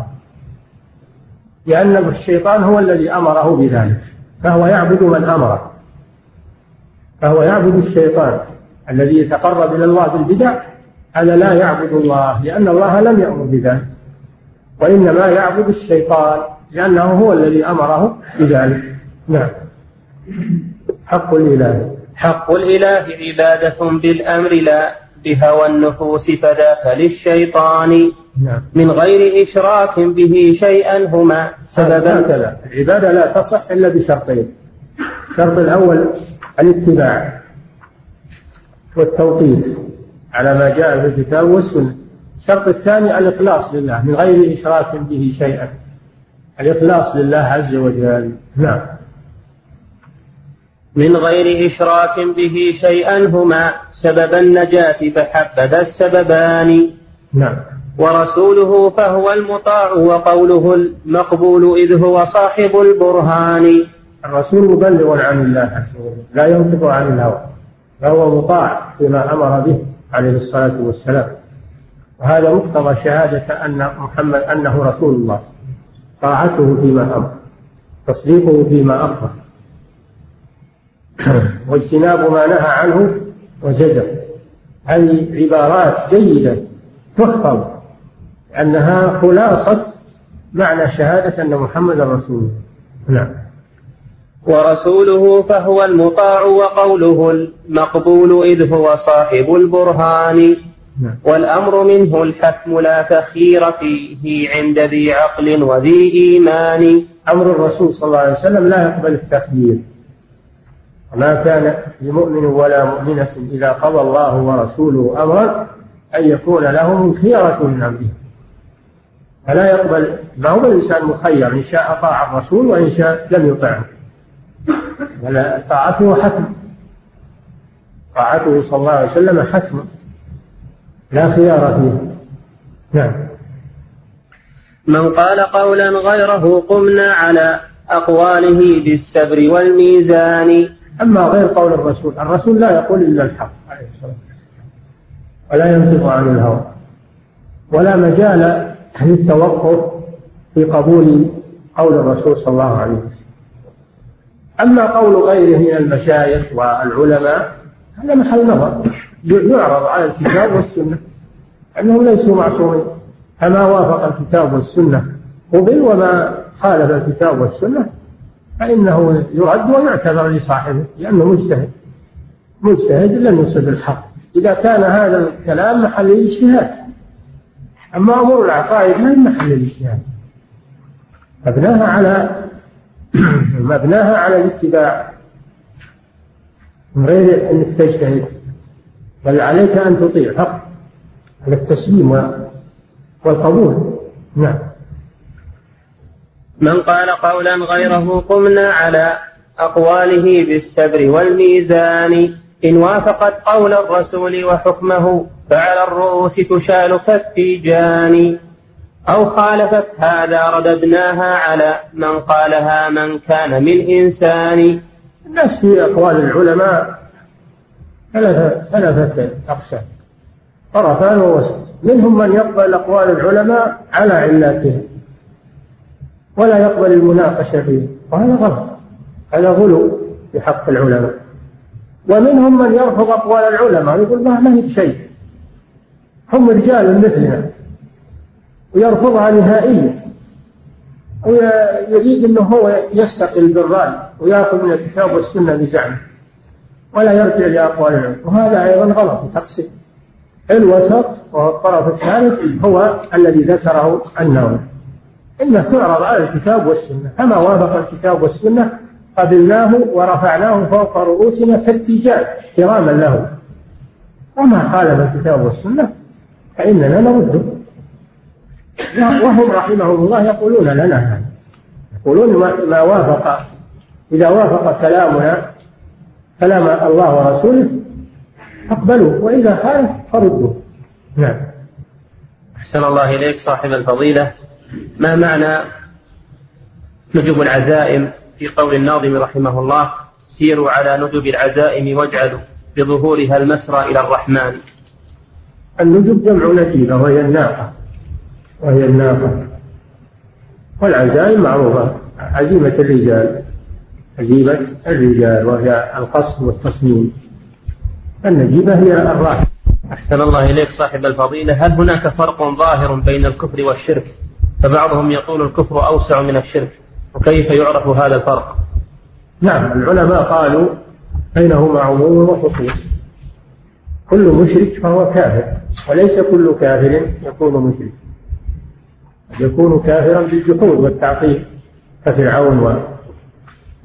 لأن الشيطان هو الذي أمره بذلك فهو يعبد من أمره. فهو يعبد الشيطان الذي يتقرب إلى الله بالبدع هذا لا يعبد الله لأن الله لم يأمر بذلك. وإنما يعبد الشيطان لأنه هو الذي أمره بذلك. نعم. حق الإله. حق الإله عبادة بالأمر لا بهوى النفوس فذاك للشيطان. نعم. من غير إشراك به شيئا هما سببا. هكذا. العبادة لا تصح إلا بشرطين. الشرط الأول الاتباع والتوقيف على ما جاء في الكتاب والسنة. الشرط الثاني الإخلاص لله من غير إشراك به شيئا. الإخلاص لله عز وجل. نعم. من غير إشراك به شيئا هما سبب النجاة فحبذا السببان. نعم. ورسوله فهو المطاع وقوله المقبول إذ هو صاحب البرهان. الرسول مبلغ عن الله عز وجل لا ينطق عن الهوى فهو مطاع فيما أمر به عليه الصلاة والسلام. وهذا مقتضى شهادة أن محمد أنه رسول الله طاعته فيما أمر تصديقه فيما أخبر. واجتناب ما نهى عنه وزجر هذه عبارات جيدة تحفظ لأنها خلاصة معنى شهادة أن محمدا رسول الله. نعم. ورسوله فهو المطاع وقوله المقبول إذ هو صاحب البرهان. نعم. والأمر منه الحتم لا تخير فيه عند ذي عقل وذي إيمان. أمر الرسول صلى الله عليه وسلم لا يقبل التخيير. وما كان لمؤمن ولا مؤمنة إذا قضى الله ورسوله أمرا أن يكون لهم الخيرة من أمرهم فلا يقبل ما هو الإنسان مخير إن شاء طاع الرسول وإن شاء لم يطعه. بل طاعته حتم. طاعته صلى الله عليه وسلم حتم. لا خيار فيه. نعم. من قال قولا غيره قمنا على أقواله بالسبر والميزان. أما غير قول الرسول الرسول لا يقول إلا الحق عليه الصلاة والسلام ولا ينطق عن الهوى ولا مجال للتوقف في قبول قول الرسول صلى الله عليه وسلم. أما قول غيره من المشايخ والعلماء هذا محل نظر. يعرض على الكتاب والسنة أنهم ليسوا معصومين. فما وافق الكتاب والسنة قبل وما خالف الكتاب والسنة فإنه يرد ويعتذر لصاحبه لأنه مجتهد. مجتهد لم يصب الحق. إذا كان هذا الكلام محل الاجتهاد. أما أمور العقائد ما محل الاجتهاد. مبناها على مبناها على الاتباع. من غير أنك تجتهد. بل عليك أن تطيع. فقط. على التسليم والقبول. نعم. من قال قولا غيره قمنا على أقواله بالسبر والميزان. إن وافقت قول الرسول وحكمه فعلى الرؤوس تشال كالتيجان أو خالفت هذا رددناها على من قالها من كان من إنسان. الناس في أقوال العلماء ثلاثة ثلاثة أقسام. طرفان ووسط. منهم من يقبل أقوال العلماء على علاتهم ولا يقبل المناقشة فيه. وهذا غلط. هذا غلو في حق العلماء. ومنهم من يرفض أقوال العلماء ويقول ما هي بشيء. هم رجال مثلنا. ويرفضها نهائيا. ويريد إنه هو يستقل بالرأي ويأخذ من الكتاب والسنة بزعمه. ولا يرجع لاقوال العلم وهذا أيضا غلط وتقصير الوسط وهو الطرف الثالث هو الذي ذكره النووي. انه تعرض على الكتاب والسنة فما وافق الكتاب والسنة قبلناه ورفعناه فوق رؤوسنا كالتيجان احتراما له. وما خالف الكتاب والسنة فإننا نرده وهم رحمهم الله يقولون لنا هذا. يقولون ما وافق إذا وافق كلامنا كلام الله ورسوله أقبلوا. وإذا خالف فردوا. نعم. أحسن الله إليك صاحب الفضيلة. ما معنى نجب العزائم في قول الناظم رحمه الله؟ سيروا على نجب العزائم واجعلوا بظهورها المسرى إلى الرحمن. النجب جمع نجيبة وهي الناقة. وهي الناقة. والعزائم معروفة. عزيمة الرجال. عزيمة الرجال وهي القصد والتصميم. النجيبة هي الراحة. أحسن الله إليك صاحب الفضيلة. هل هناك فرق ظاهر بين الكفر والشرك؟ فبعضهم يقول الكفر أوسع من الشرك وكيف يعرف هذا الفرق؟ نعم العلماء قالوا بينهما عموم وخصوص. كل مشرك فهو كافر وليس كل كافر يكون مشرك يكون كافرا بالجحود والتعطيل كفرعون و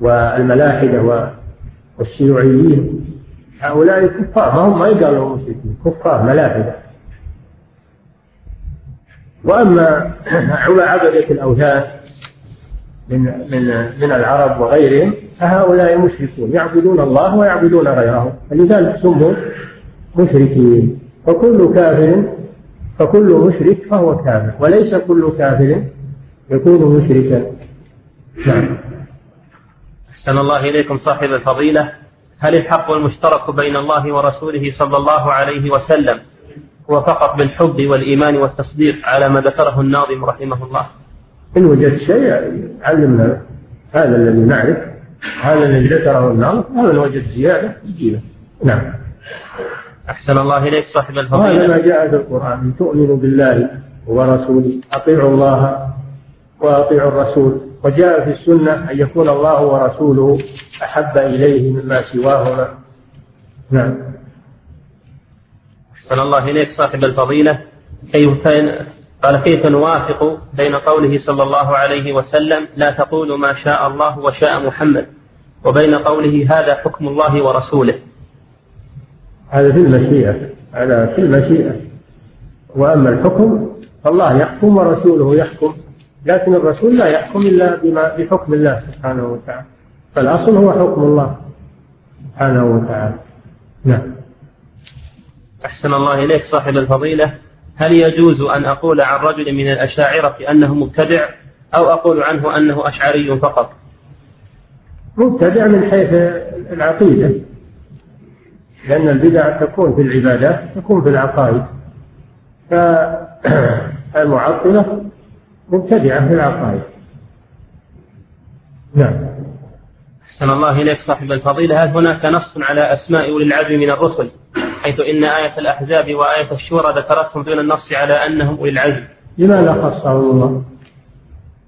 والملاحدة والشيوعيين. هؤلاء كفار ما هم ما يقالوا مشركين كفار ملاحدة. وأما عبدة الأوثان من من من العرب وغيرهم فهؤلاء مشركون يعبدون الله ويعبدون غيره. فلذلك سموا مشركين. وكل كافر فكل مشرك فهو كافر. وليس كل كافر يكون مشركا. نعم. أحسن الله إليكم صاحب الفضيلة. هل الحق المشترك بين الله ورسوله صلى الله عليه وسلم هو فقط بالحب والإيمان والتصديق على ما ذكره الناظم رحمه الله. إن وجدت شيء علمنا هذا الذي نعرف هذا الذي ذكره الناظم هذا وجد زيادة يجيبه نعم. أحسن الله إليك صاحب الفضيلة. ما جاء في القرآن تؤمن بالله ورسوله أطيعوا الله وأطيعوا الرسول. وجاء في السنة أن يكون الله ورسوله أحب إليه مما سواهما. نعم. أحسن الله إليك صاحب الفضيلة كيف قال كيف نوافق بين قوله صلى الله عليه وسلم لا تقولوا ما شاء الله وشاء محمد وبين قوله هذا حكم الله ورسوله. هذا في المشيئة هذا في المشيئة. وأما الحكم فالله يحكم ورسوله يحكم لكن الرسول لا يحكم إلا بما بحكم الله سبحانه وتعالى. فالأصل هو حكم الله سبحانه وتعالى. نعم. أحسن الله إليك صاحب الفضيلة. هل يجوز أن أقول عن رجل من الأشاعرة أنه مبتدع أو أقول عنه أنه أشعري فقط؟ مبتدع من حيث العقيدة. لأن البدع تكون في العبادات تكون في العقائد. فالمعطلة مبتدعة في العقائد. نعم. أحسن الله إليك صاحب الفضيلة. هل هناك نص على أسماء أولي العزم من الرسل؟ حيث إن آية الأحزاب وآية الشورى ذكرتهم دون النص على أنهم أولي العزم. لماذا خصهم الله؟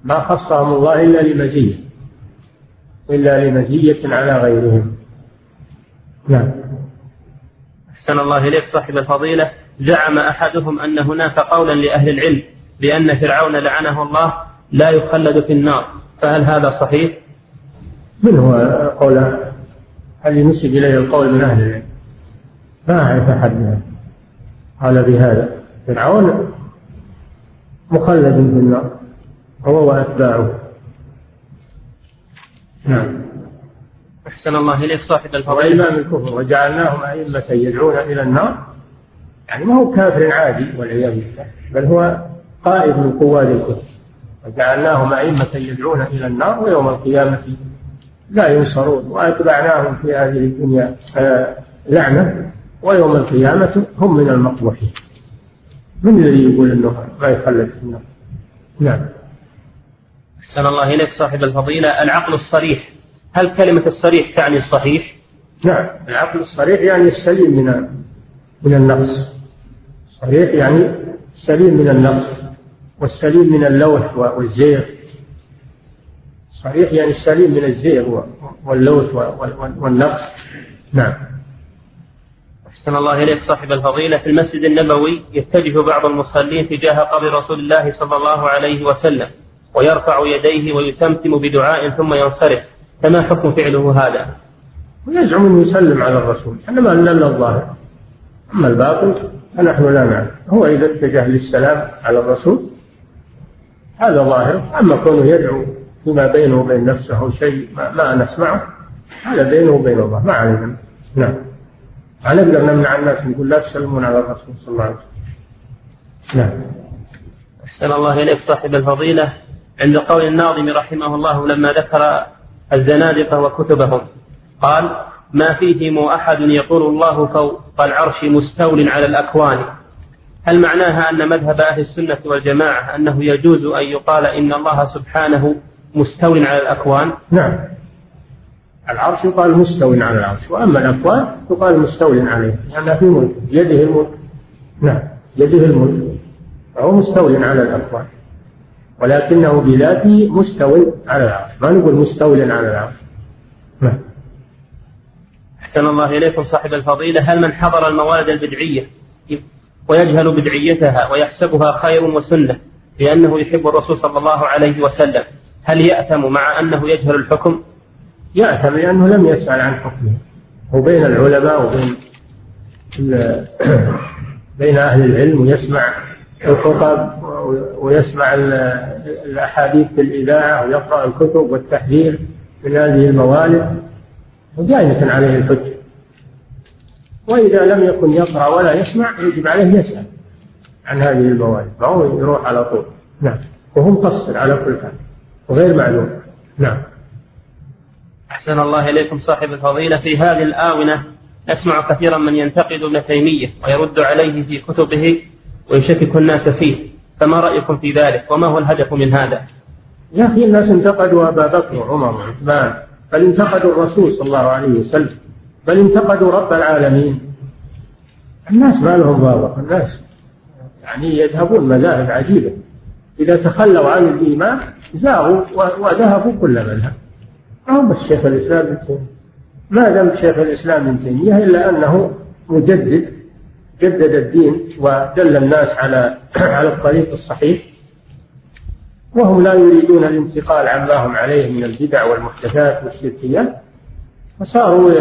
ما خصهم الله إلا لمزية. إلا لمزية على غيرهم. نعم. أحسن الله إليك صاحب الفضيلة. زعم أحدهم أن هناك قولا لأهل العلم بأن فرعون لعنه الله لا يخلد في النار. فهل هذا صحيح؟ من هو قول هل ينسب إليه القول من أهل العلم؟ ما أعرف أحد قال بهذا. فرعون مخلد في النار. هو وأتباعه. نعم. أحسن الله إليك صاحب الفضيلة. وإمام الكفر وجعلناهم أئمة يدعون إلى النار. يعني ما هو كافر عادي والعياذ بالله بل هو قائد من قواد الكفر. وجعلناهم أئمة يدعون إلى النار ويوم القيامة لا ينصرون. وأتبعناهم في هذه الدنيا آه، لعنة. ويوم القيامة هم من المقبوحين من الذي يقول أنه ما يخلد في النار؟ نعم. أحسن الله إليك صاحب الفضيلة. العقل الصريح. هل كلمة الصريح تعني الصحيح؟ نعم. العقل الصريح يعني السليم من من النقص. صريح يعني سليم من النقص والسليم من اللوث والزيغ. صحيح يعني السليم من الزيغ واللوث والنقص. نعم. أحسن الله إليك صاحب الفضيلة. في المسجد النبوي يتجه بعض المصلين تجاه قبر رسول الله صلى الله عليه وسلم ويرفع يديه ويتمتم بدعاء ثم ينصرف. فما حكم فعله هذا؟ ويزعم انه يسلم على الرسول. إحنا ما لنا الظاهر. أما الباطل فنحن لا نعلم. هو إذا اتجه للسلام على الرسول هذا ظاهر. أما كونه يدعو فيما بينه وبين نفسه شيء ما, ما نسمعه هذا بينه وبين الله ما علينا. نعم. ما نقدر نمنع الناس نقول لا تسلمون على الرسول صلى الله عليه وسلم. نعم. أحسن الله إليك صاحب الفضيلة عند قول الناظم رحمه الله لما ذكر الزنادقة وكتبهم. قال ما فيهم أحد يقول الله فوق العرش مستول على الأكوان. هل معناها أن مذهب أهل السنة والجماعة أنه يجوز أن يقال إن الله سبحانه مستو على الأكوان؟ نعم. العرش يقال مستو على العرش وأما الأكوان يقال مستو عليه لأنها في ملك يده الملك. نعم يده الملك. فهو مستو على الأكوان. ولكنه بذاته مستو على العرش. ما نقول مستو على العرش؟ نعم. أحسن الله إليكم صاحب الفضيلة. هل من حضر الموالد البدعية؟ ويجهل بدعيتها ويحسبها خير وسنة لأنه يحب الرسول صلى الله عليه وسلم. هل يأثم مع أنه يجهل الحكم؟ يأثم لأنه لم يسأل عن حكمه وبين العلماء وبين بين أهل العلم ويسمع الخطب ويسمع الأحاديث في الإذاعة ويقرأ الكتب والتحذير من هذه الموالد ودائمة عليه الحجة. وإذا لم يكن يقرأ ولا يسمع يجب عليه يسأل عن هذه الموارد ما هو يروح على طول. نعم. وهو مقصر على كل حال وغير معلوم. نعم. أحسن الله إليكم صاحب الفضيلة. في هذه الآونة نسمع كثيرا من ينتقد ابن تيمية ويرد عليه في كتبه ويشكك الناس فيه. فما رأيكم في ذلك؟ وما هو الهدف من هذا؟ يا أخي الناس انتقدوا أبا بكر وعمر وعثمان بل انتقدوا الرسول صلى الله عليه وسلم بل انتقدوا رب العالمين. الناس ما لهم ضابط الناس يعني يذهبون مذاهب عجيبة. إذا تخلوا عن الإيمان زاغوا وذهبوا كل مذهب. ما بس شيخ الإسلام ابن تيمية. ما دام شيخ الإسلام ابن تيمية إلا أنه مجدد جدد الدين ودل الناس على على الطريق الصحيح. وهم لا يريدون الانتقال عما هم عليه من البدع والمحدثات والشركيات. فصاروا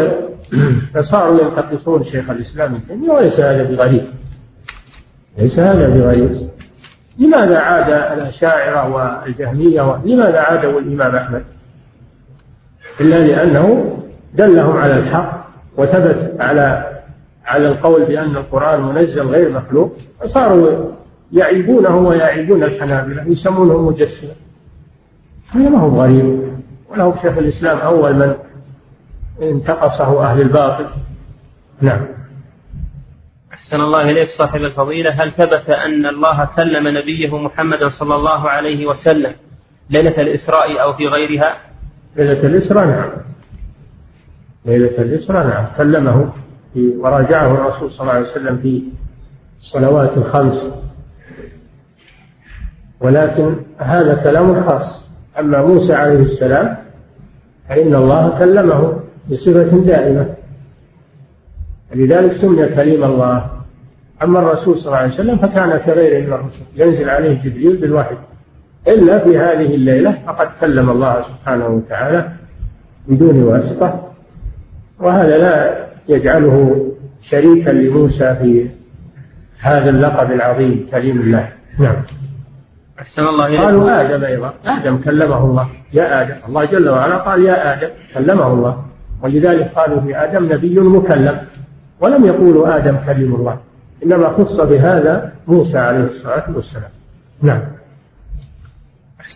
فصاروا ينتقصون شيخ الإسلام ابن تيمية وليس هذا بغريب. ليس هذا بغريب. لماذا عاد الأشاعرة والجهمية؟ لماذا عادوا الإمام أحمد؟ إلا لأنه دلهم على الحق وثبت على على القول بأن القرآن منزل غير مخلوق فصاروا يعيبونه ويعيبون الحنابلة يسمونهم مجسمة. هذا ما هو غريب ولا هو شيخ الإسلام أول من انتقصه أهل الباطل. نعم. أحسن الله إليك صاحب الفضيلة. هل ثبت أن الله كلم نبيه محمدا صلى الله عليه وسلم ليلة الإسراء أو في غيرها؟ ليلة الإسراء نعم. ليلة الإسراء نعم. كلمه وراجعه الرسول صلى الله عليه وسلم في الصلوات الخمس. ولكن هذا كلام خاص. أما موسى عليه السلام فإن الله كلمه بصفة دائمة. لذلك سمي كريم الله. أما الرسول صلى الله عليه وسلم فكان كغيره من الرسل. ينزل عليه جبريل بالوحي. إلا في هذه الليلة فقد كلم الله سبحانه وتعالى بدون واسطة وهذا لا يجعله شريكا لموسى في هذا اللقب العظيم كريم الله. نعم. أحسن الله إليك. قالوا آدم أيضا. آدم كلمه الله. يا آدم. الله جل وعلا قال يا آدم. كلمه الله. ولذلك قالوا في آدم نبي مكلم. ولم يقولوا آدم كلم الله. إنما خص بهذا موسى عليه الصلاة والسلام. نعم.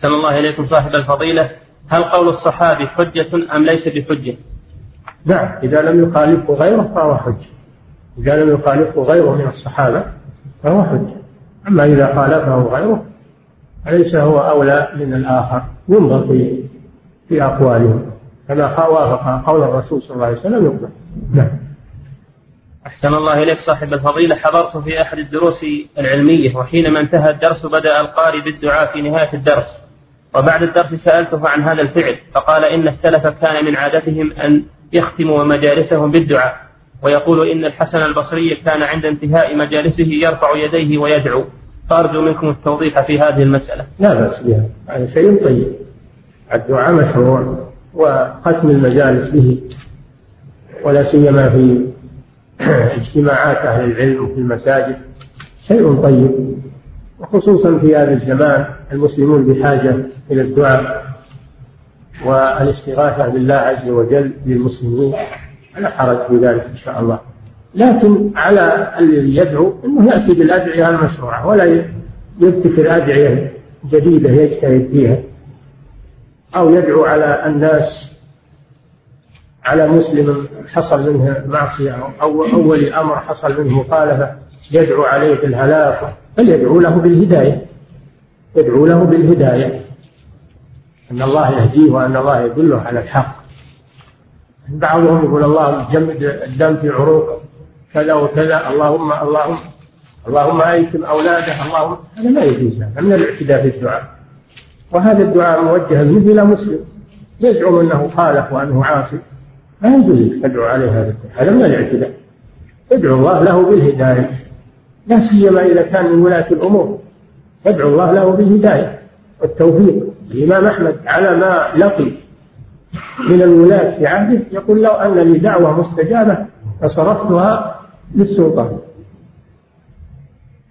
أحسن الله إليكم صاحب الفضيلة. هل قول الصحابي حجة أم ليس بحجة؟ نعم إذا لم يخالفه غيره فهو حجة. إذا لم يخالفه غيره من الصحابة فهو حجة. أما إذا خالفه غيره فليس هو أولى من الآخر ينظر في في أقوالهم. كما وافق قول الرسول صلى الله عليه وسلم يقبل. نعم. أحسن الله إليك صاحب الفضيلة. حضرت في أحد الدروس العلمية وحينما انتهى الدرس بدأ القارئ بالدعاء في نهاية الدرس. وبعد الدرس سألته عن هذا الفعل فقال إن السلف كان من عادتهم أن يختموا مجالسهم بالدعاء ويقول إن الحسن البصري كان عند انتهاء مجالسه يرفع يديه ويدعو. فأرجو منكم التوضيح في هذه المسألة. لا بأس بها هذا شيء طيب. الدعاء مشروع وختم المجالس به ولا سيما في اجتماعات أهل العلم في المساجد شيء طيب. وخصوصا في هذا الزمان المسلمون بحاجة إلى الدعاء والاستغاثة بالله عز وجل للمسلمين. لا حرج في ذلك إن شاء الله. لكن على الذي يدعو أنه يأتي بالأدعية المشروعة ولا يبتكر أدعية جديدة يجتهد فيها. أو يدعو على الناس على مسلم حصل منه معصية أو أول أمر حصل منه مخالفة يدعو عليه بالهلاك بل يدعو له بالهداية. يدعو له بالهداية. أن الله يهديه وأن الله يدله على الحق. بعضهم يقول الله جمد الدم في عروق. كذا وكذا. اللهم اللهم اللهم أيتم اولاده اللهم هذا ما يجوز هذا من الاعتداء في الدعاء. وهذا الدعاء موجه منه إلى مسلم. يزعم أنه خالف وأنه عاصي. ما يجوز تدعو عليه هذا هذا من الاعتداء. ادعو الله له بالهداية. لا سيما إذا كان من ولاة الأمور. ادعو الله له بالهداية والتوفيق. الإمام أحمد على ما لقي من الولاة في عهده يقول لو أن لي دعوة مستجابة فصرفتها للسلطان.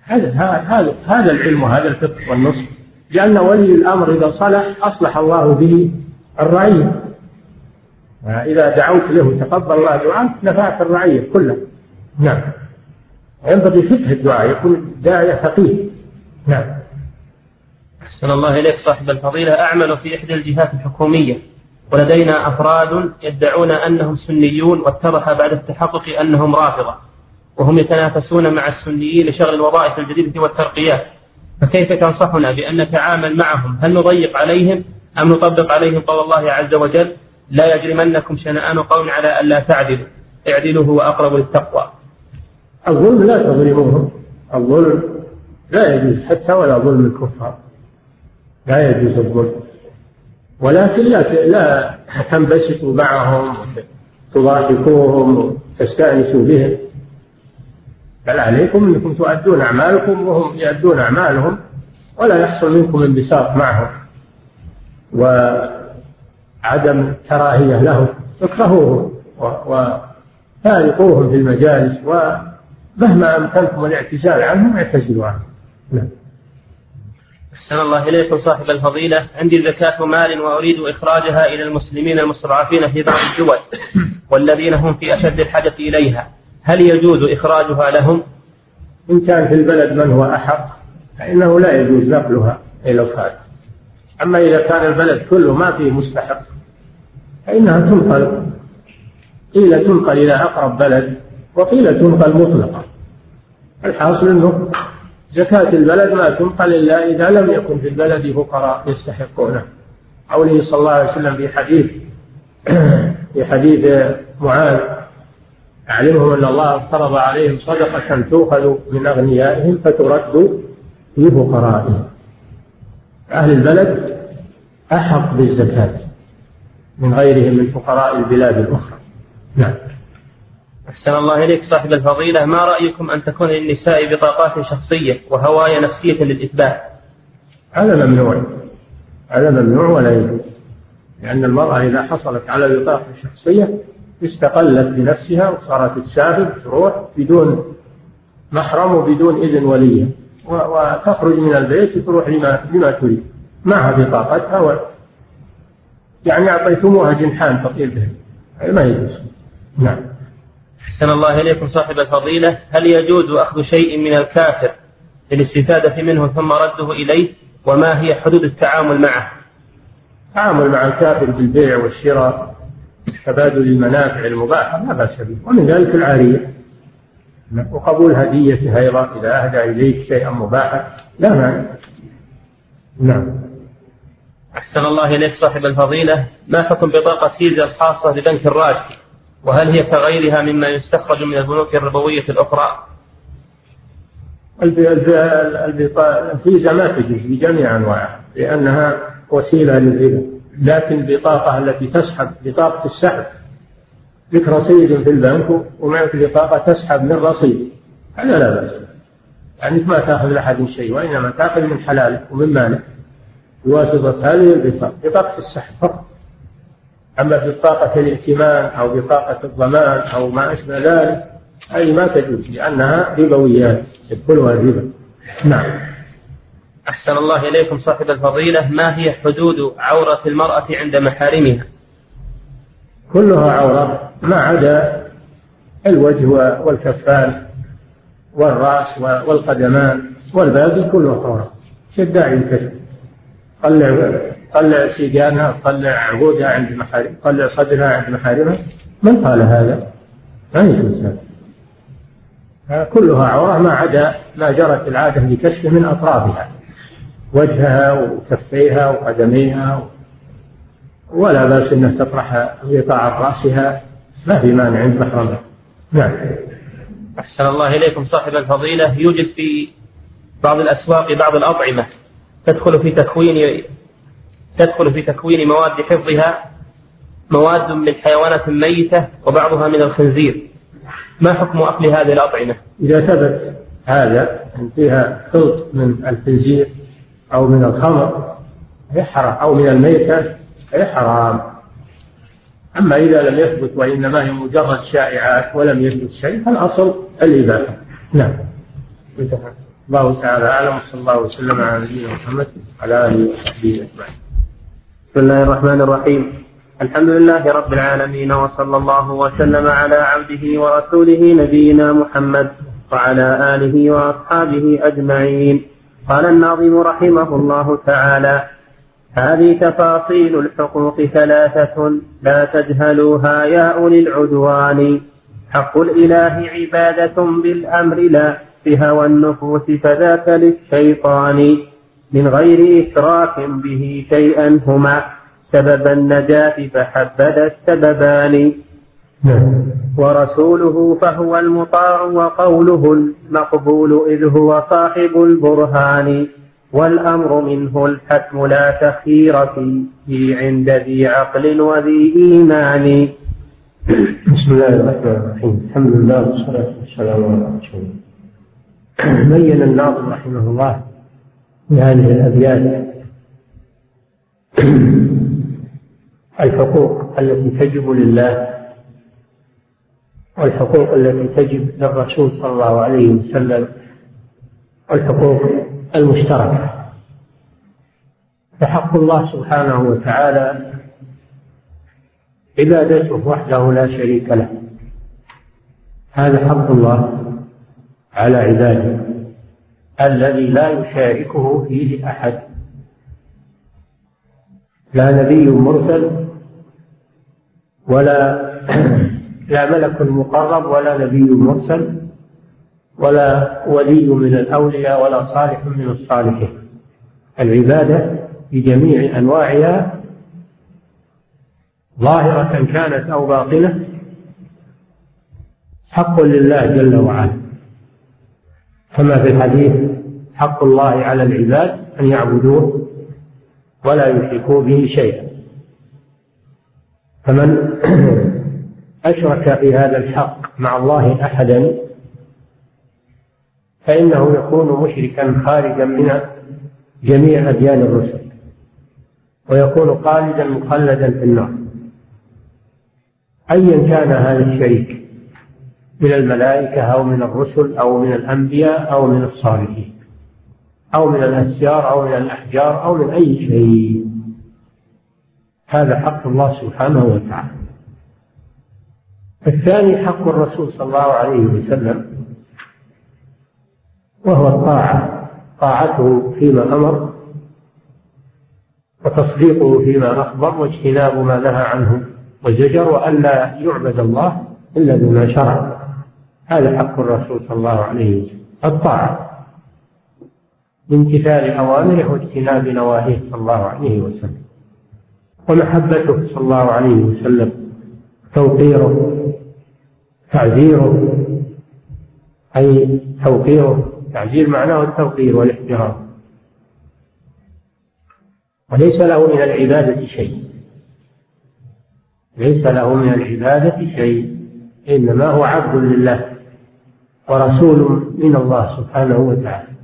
هذا هذا هذا العلم وهذا الفقه والنصح. لأن ولي الأمر إذا صلح أصلح الله به الرعية إذا دعوت له تقبل الله دعاءك نفعت الرعية كلها نعم. ينبغي فقه الدعاء يكون داعية فقيه. نعم. أحسن الله إليك صاحب الفضيلة. أعمل في إحدى الجهات الحكومية. ولدينا أفراد يدعون أنهم سنيون واتضح بعد التحقق أنهم رافضة. وهم يتنافسون مع السنيين لشغل الوظائف الجديدة والترقيات. فكيف تنصحنا بأن نتعامل معهم؟ هل نضيق عليهم أم نطبق عليهم قول الله عز وجل لا يجرمنكم شنآن قوم على ألا تعدلوا؟ اعدلوا هو أقرب للتقوى. الظلم لا تظلموهم الظلم لا يجوز حتى ولا ظلم الكفار. لا يجوز الظلم. ولكن لا لا تنبسطوا معهم تضاحكوهم وتستأنسوا بهم. بل عليكم أنكم تؤدون أعمالكم وهم يؤدون أعمالهم ولا يحصل منكم انبساط معهم. وعدم كراهية لهم اكرهوهم وفارقوهم في المجالس ومهما امكنكم الاعتزال عنهم اعتزلوا عنهم. نعم. أحسن الله إليكم صاحب الفضيلة. عندي زكاة مال وأريد إخراجها إلى المسلمين المستضعفين في بعض الدول والذين هم في أشد الحاجة إليها. هل يجوز إخراجها لهم؟ إن كان في البلد من هو أحق فإنه لا يجوز نقلها إلى الخارج. أما إذا كان البلد كله ما فيه مستحق فإنها تنقل قيل تنقل إلى أقرب بلد. وقيل تنقل مطلقة الحاصل أنه زكاة البلد ما تنقل إلا إذا لم يكن في البلد فقراء يستحقونه. قوله صلى الله عليه وسلم في حديث في حديث معاذ أعلمهم أن الله افترض عليهم صدقة تؤخذ من أغنيائهم فترد في فقرائهم. أهل البلد أحق بالزكاة من غيرهم من فقراء البلاد الأخرى. نعم. أحسن الله إليك صاحب الفضيلة ما رأيكم أن تكون للنساء بطاقات شخصية وهوايا نفسية للإثبات؟ هذا ممنوع. هذا ممنوع ولا يجوز. لأن المرأة إذا حصلت على بطاقة شخصية استقلت بنفسها وصارت تسافر تروح بدون محرم وبدون إذن ولية. وتخرج من البيت وتروح لما لما تريد. معها بطاقتها و يعني أعطيتموها جنحان تطير به ما يجوز. نعم. أحسن الله إليكم صاحب الفضيلة هل يجوز أخذ شيء من الكافر للاستفادة منه ثم رده إليه؟ وما هي حدود التعامل معه؟ التعامل مع الكافر بالبيع والشراء تبادل المنافع المباحة لا بأس به. ومن ذلك العارية وقبول هديته أيضا إذا أهدى إليك شيئا مباحا. لا مانع. نعم. أحسن الله إليك صاحب الفضيلة. ما حكم بطاقة فيزا الخاصة لبنك الراجحي؟ وهل هي كغيرها مما يستخرج من البنوك الربوية الأخرى؟ الفيزا ما تجوز بجميع أنواعها لأنها وسيلة للربا. لكن البطاقة التي تسحب بطاقة السحب لك رصيد في البنك ومعك بطاقة تسحب من رصيد هذا لا بأس يعني ما تأخذ لأحد شيء وإنما تأخذ من حلالك ومن مالك. بواسطة هذه البطاقة بطاقة السحب فقط. أما بطاقة الائتمان أو بطاقة الضمان أو ما أشبه ذلك هذه ما تجوز لأنها ربويات يدخلها الربا نعم. أحسن الله إليكم صاحب الفضيلة ما هي حدود عورة المرأة عند محارمها؟ كلها عورة ما عدا الوجه والكفان والرأس والقدمان والباقي كله عورة. شداعي الكشف طلع طلع سيجانها طلع عقودها عند محارم طلع صدرها عند محارمها من قال هذا؟ ما يجوز هذا. كلها عورة ما عدا ما جرت العادة لكشفه من أطرافها. وجهها وكفيها وقدميها ولا بأس أنها تطرح غطاء رأسها. ما في مانع عند محرمها نعم. أحسن الله إليكم. صاحب الفضيلة يوجد في بعض الأسواق بعض الأطعمة تدخل في تكوين تدخل في تكوين مواد حفظها مواد من حيوانات ميتة وبعضها من الخنزير. ما حكم أكل هذه الأطعمة؟ إذا ثبت هذا أن فيها خلط من الخنزير أو من الخمر يحرم أو من الميتة يحرم أما إذا لم يثبت وإنما هي مجرد شائعات ولم يثبت شيء فالأصل الإباحة. نعم. الله تعالى أعلم وصلى الله وسلم على نبينا محمد وعلى آله وصحبه أجمعين. بسم الله الرحمن الرحيم الحمد لله رب العالمين وصلى الله وسلم على عبده ورسوله نبينا محمد وعلى آله وأصحابه أجمعين قال الناظم رحمه الله تعالى هذه تفاصيل الحقوق ثلاثة لا تجهلوها يا أولي العدوان حق الإله عبادة بالأمر لا بهوى النفوس فذاك للشيطان من غير إشراك به شيئا هما سبب النجاة فحبذ السببان. نعم. ورسوله فهو المطاع وقوله المقبول إذ هو صاحب البرهان. والأمر منه الحتم لا تخير فيه عند ذي عقل وذي إيمان. بسم الله الرحمن الرحيم. الحمد لله والصلاة والسلام على رسول الله بين الناظم رحمه الله في هذه الأبيات. الحقوق التي تجب لله والحقوق التي تجب للرسول صلى الله عليه وسلم والحقوق المشتركة. فحق الله سبحانه وتعالى عبادته وحده لا شريك له. هذا حق الله على عباده. الذي لا يشاركه فيه أحد. لا نبي مرسل ولا لا ملك مقرب ولا نبي مرسل ولا ولي من الأولياء ولا صالح من الصالحين. العبادة بجميع أنواعها ظاهرة كانت أو باطنة حق لله جل وعلا. كما في الحديث حق الله على العباد أن يعبدوه ولا يشركوا به شيئا. فمن أشرك في هذا الحق مع الله أحدا فإنه يكون مشركا خارجا من جميع أديان الرسل ويكون خالدا مخلدا في النار. أيا كان هذا الشريك من الملائكة أو من الرسل أو من الأنبياء أو من الصالحين. أو من الأشجار أو من الأحجار أو من أي شيء. هذا حق الله سبحانه وتعالى. الثاني حق الرسول صلى الله عليه وسلم وهو الطاعة. طاعته فيما أمر وتصديقه فيما أخبر واجتناب ما نهى عنه وزجر وأن لا يعبد الله إلا بما شرع. هذا حق الرسول صلى الله عليه وسلم. الطاعة. بامتثال أوامره واجتناب نواهيه صلى الله عليه وسلم. ومحبته صلى الله عليه وسلم توقيره تعزيره أي توقيره تعزير معناه التوقير والاحترام. وليس له من العبادة شيء. ليس له من العبادة شيء إنما هو عبد لله ورسول من الله سبحانه وتعالى.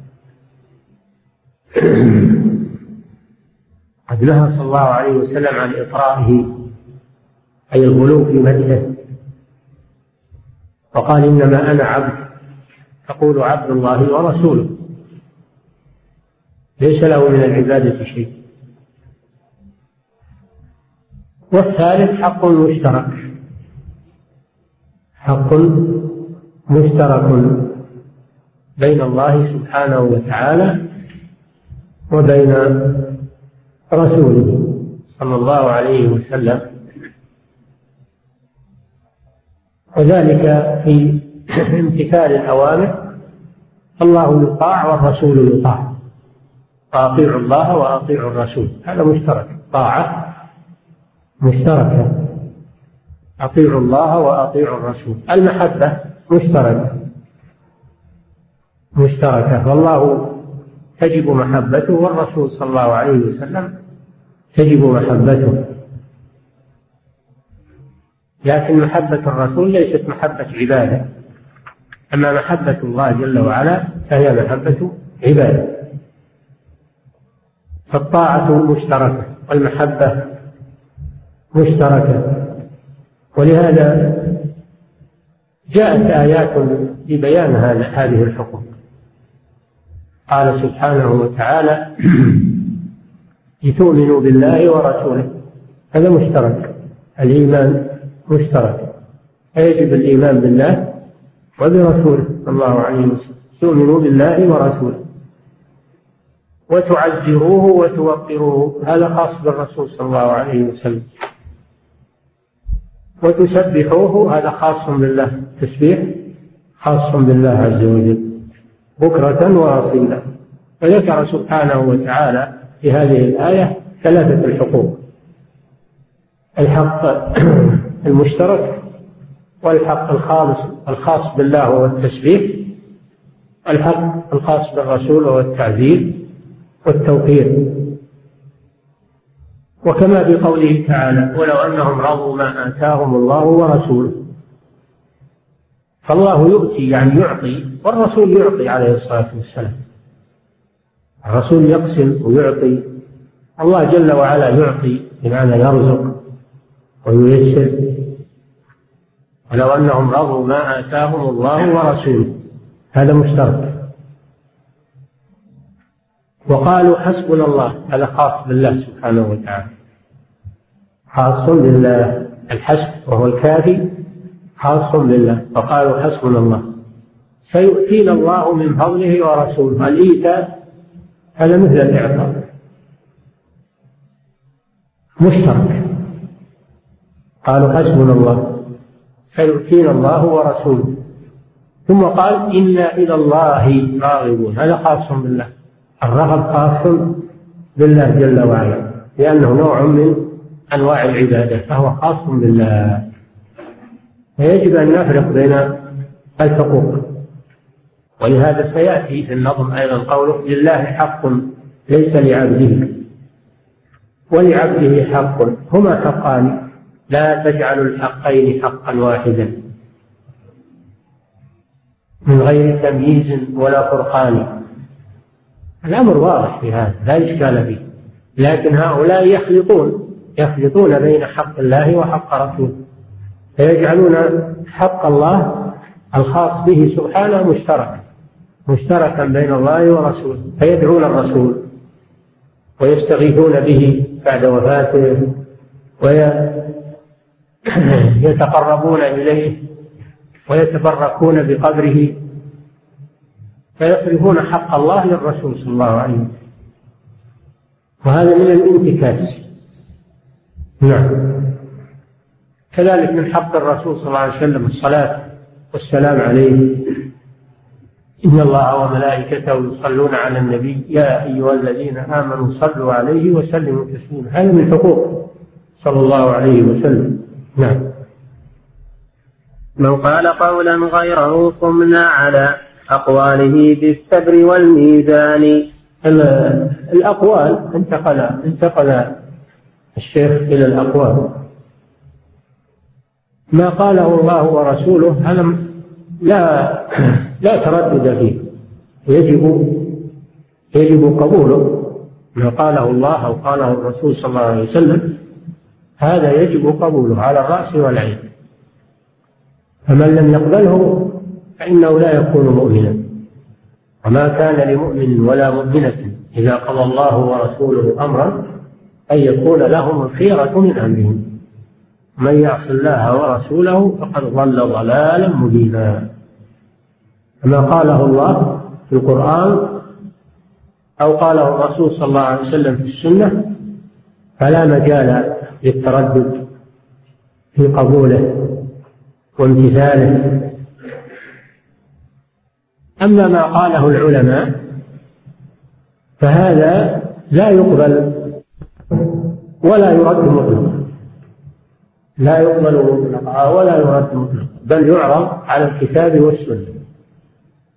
قد نهى صلى الله عليه وسلم عن إطرائه أي الغلو في مدحه وقال إنما أنا عبد تقول عبد الله ورسوله. ليس له من العبادة شيء. والثالث حق مشترك. حق مشترك بين الله سبحانه وتعالى وبين رسوله. صلى الله عليه وسلم. وذلك في امتثال الأوامر. الله يطاع والرسول يطاع. فأطيعوا الله وأطيعوا الرسول. هذا مشترك. طاعة. مشتركة أطيعوا الله وأطيعوا الرسول. المحبة. مشتركة مشتركة والله تجب محبته والرسول صلى الله عليه وسلم تجب محبته. لكن محبة الرسول ليست محبة عبادة. أما محبة الله جل وعلا فهي محبة عبادة. فالطاعة مشتركة والمحبة مشتركة. ولهذا جاءت آيات لبيان هذه الحقوق. قال سبحانه وتعالى لتؤمنوا بالله ورسوله. هذا مشترك. الإيمان مشترك. فيجب الإيمان بالله وبرسوله صلى الله عليه وسلم. تؤمنوا بالله ورسوله. وتعزروه وتوقروه. هذا خاص بالرسول صلى الله عليه وسلم. وتسبحوه. هذا خاص بالله. تسبيح خاص بالله عز وجل. بكرة وأصيلا. فذكر سبحانه وتعالى في هذه الآية ثلاثة الحقوق. الحق المشترك والحق الخالص الخاص بالله وهو التسبيح الحق الخاص بالرسول وهو التعزير والتوقير وكما في قوله تعالى ولو أنهم رضوا ما آتاهم الله ورسوله فالله يؤتي يعني يعطي والرسول يعطي عليه الصلاة والسلام. الرسول يقسم ويعطي. الله جل وعلا يعطي بمعنى يرزق وييسر. ولو أنهم رضوا ما آتاهم الله ورسوله. هذا مشترك. وقالوا حسبنا الله. هذا خاص بالله سبحانه وتعالى. خاص بالله. الحسب وهو الكافي. خاص بالله. فقالوا حسبنا الله. سيؤتينا الله من فضله ورسوله. الإيتاء هذا مثل الإعطاء. مشترك. قالوا حسبنا الله. سيؤتينا الله ورسوله. ثم قال إنا إلى الله راغبون. هذا خاص بالله. الرغب خاص بالله جل وعلا. لأنه نوع من أنواع العبادة. فهو خاص بالله. فيجب أن نفرق بين الحقوق. ولهذا سيأتي في النظم أيضا قوله لله حق ليس لعبده. ولعبده حق هما حقان. لا تجعلوا الحقين حقا واحدا. من غير تمييز ولا فرقان. الأمر واضح في هذا لا إشكال فيه. لكن هؤلاء يخلطون يخلطون بين حق الله وحق رسوله. فيجعلون حق الله الخاص به سبحانه مشتركا مشتركا بين الله ورسوله فيدعون الرسول ويستغيثون به بعد وفاته ويتقربون إليه ويتبركون بقبره فيصرفون حق الله للرسول صلى الله عليه وسلم. وهذا من الانتكاس. نعم. كذلك من حق الرسول صلى الله عليه وسلم الصلاة والسلام عليه. إن الله وملائكته يصلون على النبي يا أيها الذين آمنوا صلوا عليه وسلموا تسليما. هذا من حقوق صلى الله عليه وسلم. نعم. من قال قولا غيره قمنا على أقواله بالسبر والميزان. الأقوال انتقل انتقل الشيخ إلى الأقوال. ما قاله الله ورسوله هذا لا لا تردد فيه. يجب يجب قبوله. ما قاله الله أو قاله الرسول صلى الله عليه وسلم هذا يجب قبوله على الرأس والعين. فمن لم يقبله فإنه لا يكون مؤمنا. وما كان لمؤمن ولا مؤمنة إذا قضى الله ورسوله أمرا أن يكون لهم الخيرة من أمرهم. من يعص الله ورسوله فقد ضل ضلالا مبينا. كما قاله الله في القرآن أو قاله الرسول صلى الله عليه وسلم في السنة فلا مجال للتردد في قبوله وامتثاله. أما ما قاله العلماء فهذا لا يقبل ولا يرد مطلقا. لا يقبل مطلقا ولا يرد مطلقا بل يعرض على الكتاب والسنة.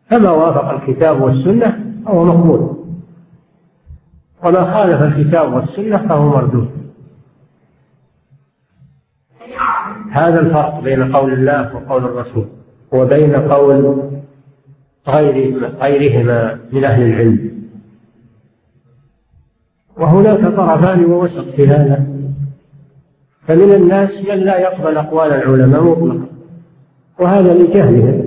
فما وافق الكتاب والسنة فهو مقبول. وما خالف الكتاب والسنة فهو مردود. هذا الفرق بين قول الله وقول الرسول وبين قول غير غيرهما من أهل العلم. وهناك طرفان ووسط في هذا. فمن الناس من لا يقبل أقوال العلماء مطلقا. وهذا لجهلهم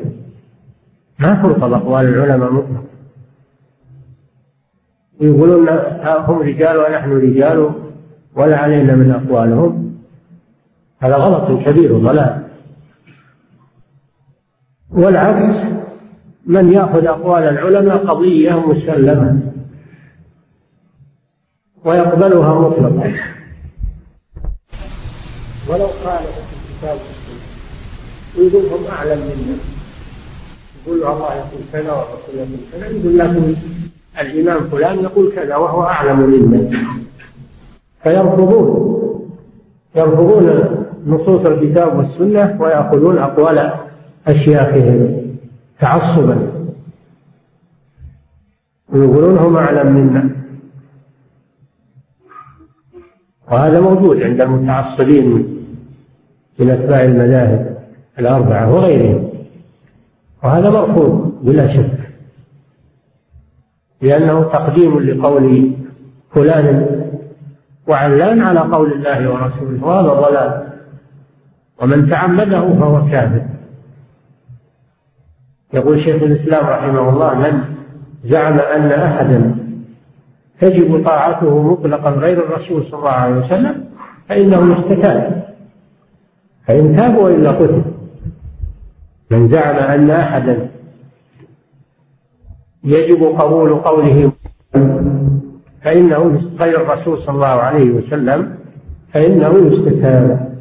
ما ترفض أقوال العلماء مطلقا. يقولون هم رجال ونحن رجال ولا علينا من أقوالهم. هذا غلط كبير وضلال. والعكس من يأخذ أقوال العلماء قضية مسلمة ويقبلها مطلقا. ولو قال الكتاب يقول هم أعلم منا. يقول الله يقول كذا والرسول يقول كذا يقول لكن الإمام فلان يقول كذا وهو أعلم منا. فيرفضون. يرفضون نصوص الكتاب والسنة ويأخذون أقوال أشياخهم تعصبا. ويقولون هم أعلم منا. وهذا موجود عند المتعصبين. من أتباع المذاهب الأربعة وغيرهم. وهذا مرفوض بلا شك لأنه تقديم لقول فلان وعلان على قول الله ورسوله وهذا ضلال. ومن تعمده فهو كافر يقول شيخ الإسلام رحمه الله من زعم أن أحدا تجب طاعته مطلقا غير الرسول صلى الله عليه وسلم فإنه يستتاب. فإن تاب وإلا قتل. من زعم أن أحدا يجب قبول قوله فإنه غير الرسول صلى الله عليه وسلم فإنه يستتاب.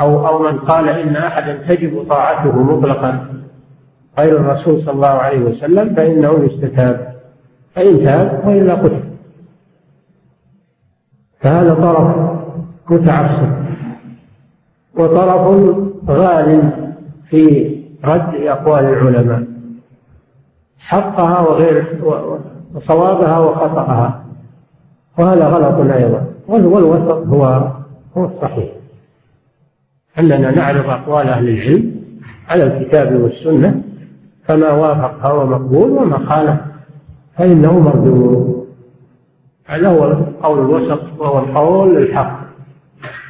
أو أو من قال إن أحدا تجب طاعته مطلقا غير الرسول صلى الله عليه وسلم فإنه يستتاب. فإن تاب وإلا قتل. فهذا طرف متعصب. وطرف غال في رد أقوال العلماء. حقها وغير وصوابها وخطأها. وهذا غلط أيضا. والوسط هو هو الصحيح. أننا نعرض أقوال أهل العلم على الكتاب والسنة فما وافق فهو مقبول وما خالف فإنه مردود. هذا هو القول الوسط وهو القول الحق.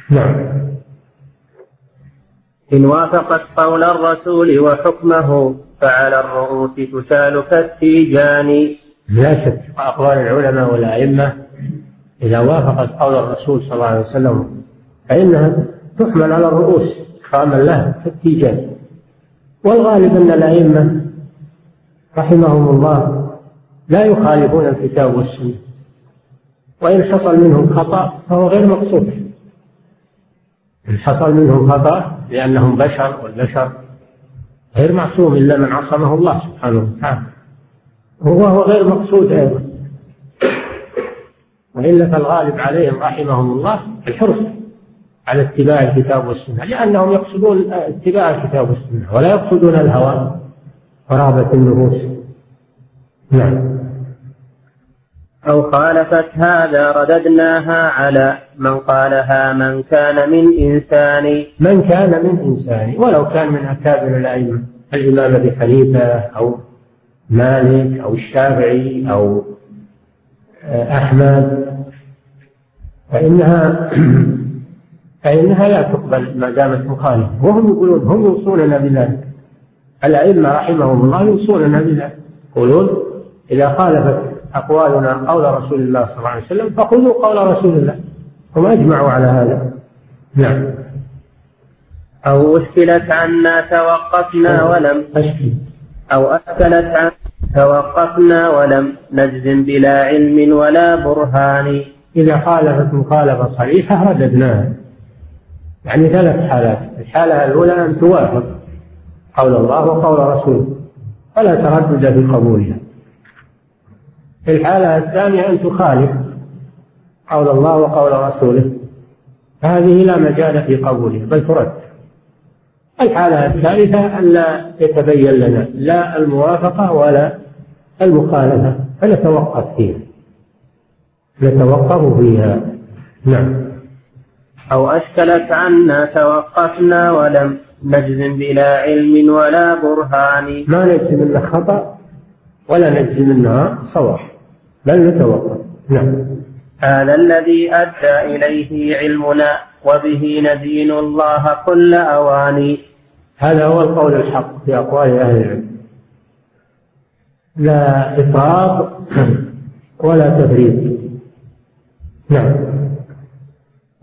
نعم. إن وافقت قول الرسول وحكمه فعلى الرؤوس تسال كالتيجان لا شك أقوال العلماء والأئمة إذا وافقت قول الرسول صلى الله عليه وسلم فإنها تحمل على الرؤوس إكراما له كالتيجان والغالب أن الأئمة رحمهم الله لا يخالفون الكتاب والسنة وإن حصل منهم خطأ فهو غير مقصود. حصل منهم خطأ لأنهم بشر والبشر غير معصوم إلا من عصمه الله سبحانه وتعالى. وهو غير مقصود أيضا. وإلا فالغالب عليهم رحمهم الله الحرص على اتباع الكتاب والسنة لأنهم يقصدون اتباع الكتاب والسنة ولا يقصدون الهوى قرابة النفوس. نعم. أو خالفت هذا رددناها على من قالها من كان من إنسان. من كان من إنسان ولو كان من أكابر الأئمة الإمام أبي حنيفة أو مالك أو الشافعي أو أحمد فإنها فإنها لا تقبل ما دامت مخالفة. وهم يقولون هم يوصوننا بذلك الأئمة رحمهم الله يوصوننا بذلك يقولون إذا خالفت أقوالنا قول رسول الله صلى الله عليه وسلم فخذوا قول رسول الله. هم أجمعوا على هذا. نعم. أو أشكلت عنا توقفنا ولم أشكل. أو أشكلت عنا توقفنا ولم نجزم بلا علم ولا برهان. إذا خالفت مخالفة صريحة رددناها. يعني ثلاث حالات. الحالة الأولى أن توافق قول الله وقول رسوله. فلا تردد في قبولها. الحالة الثانية أن تخالف قول الله وقول رسوله. هذه لا مجال في قبولها بل ترد. الحالة الثالثة أن لا يتبين لنا لا الموافقة ولا المخالفة فنتوقف فيها. نتوقف فيها. نعم. أو أشكلت عنا توقفنا ولم نجزم بلا علم ولا برهان. ما نجزم منه خطأ ولا نجزم منها صواب. بل نتوقف نعم. هذا الذي أدى إليه علمنا وبه ندين الله كل أواني. هذا هو القول الحق في أقوال أهل العلم. لا إفراط ولا تفريط. نعم.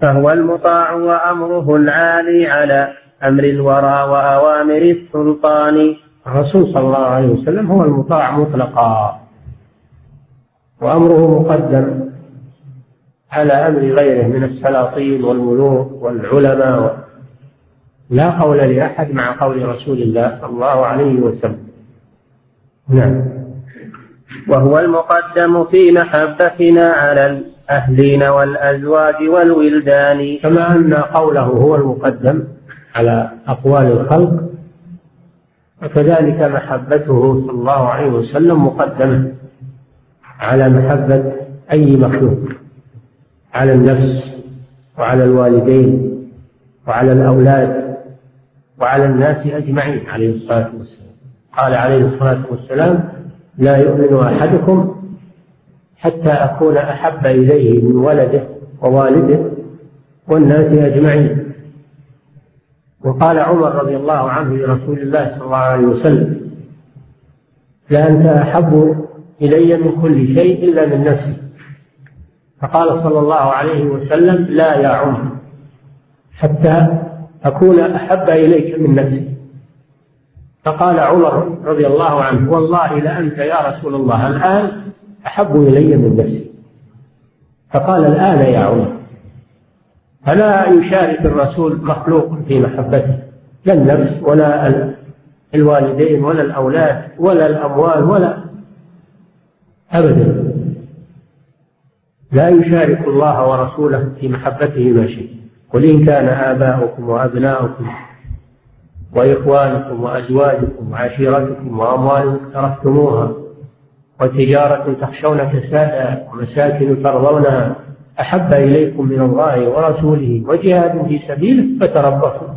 فهو المطاع وأمره العالي على أمر الورى وأوامر السلطان. الرسول صلى الله عليه وسلم هو المطاع مطلقا. وأمره مقدم على أمر غيره من السلاطين والملوك والعلماء لا قول لأحد مع قول رسول الله صلى الله عليه وسلم. نعم. وهو المقدم في محبتنا على الأهلين والأزواج والولدان. كما أن قوله هو المقدم على أقوال الخلق وكذلك محبته صلى الله عليه وسلم مقدمة. على محبة أي مخلوق على النفس وعلى الوالدين وعلى الأولاد وعلى الناس أجمعين عليه الصلاة والسلام. قال عليه الصلاة والسلام لا يؤمن أحدكم حتى أكون أحب إليه من ولده ووالده والناس أجمعين. وقال عمر رضي الله عنه لرسول الله صلى الله عليه وسلم لأنت أحب إلي من كل شيء إلا من نفسي. فقال صلى الله عليه وسلم لا يا عمر حتى أكون أحب إليك من نفسي. فقال عمر رضي الله عنه والله لأنت يا رسول الله الآن أحب إلي من نفسي. فقال الآن يا عمر فلا يشارك الرسول مخلوق في محبته لا النفس ولا الوالدين ولا الأولاد ولا الأموال ولا أبدا. لا يشارك الله ورسوله في محبته ما شيء قل إن كان آباؤكم وأبناؤكم وإخوانكم وأزواجكم وعشيرتكم وأموال اقترفتموها وتجارة تخشون كسادها ومساكن ترضونها أحب إليكم من الله ورسوله وجهاد في سبيله فتربصوا.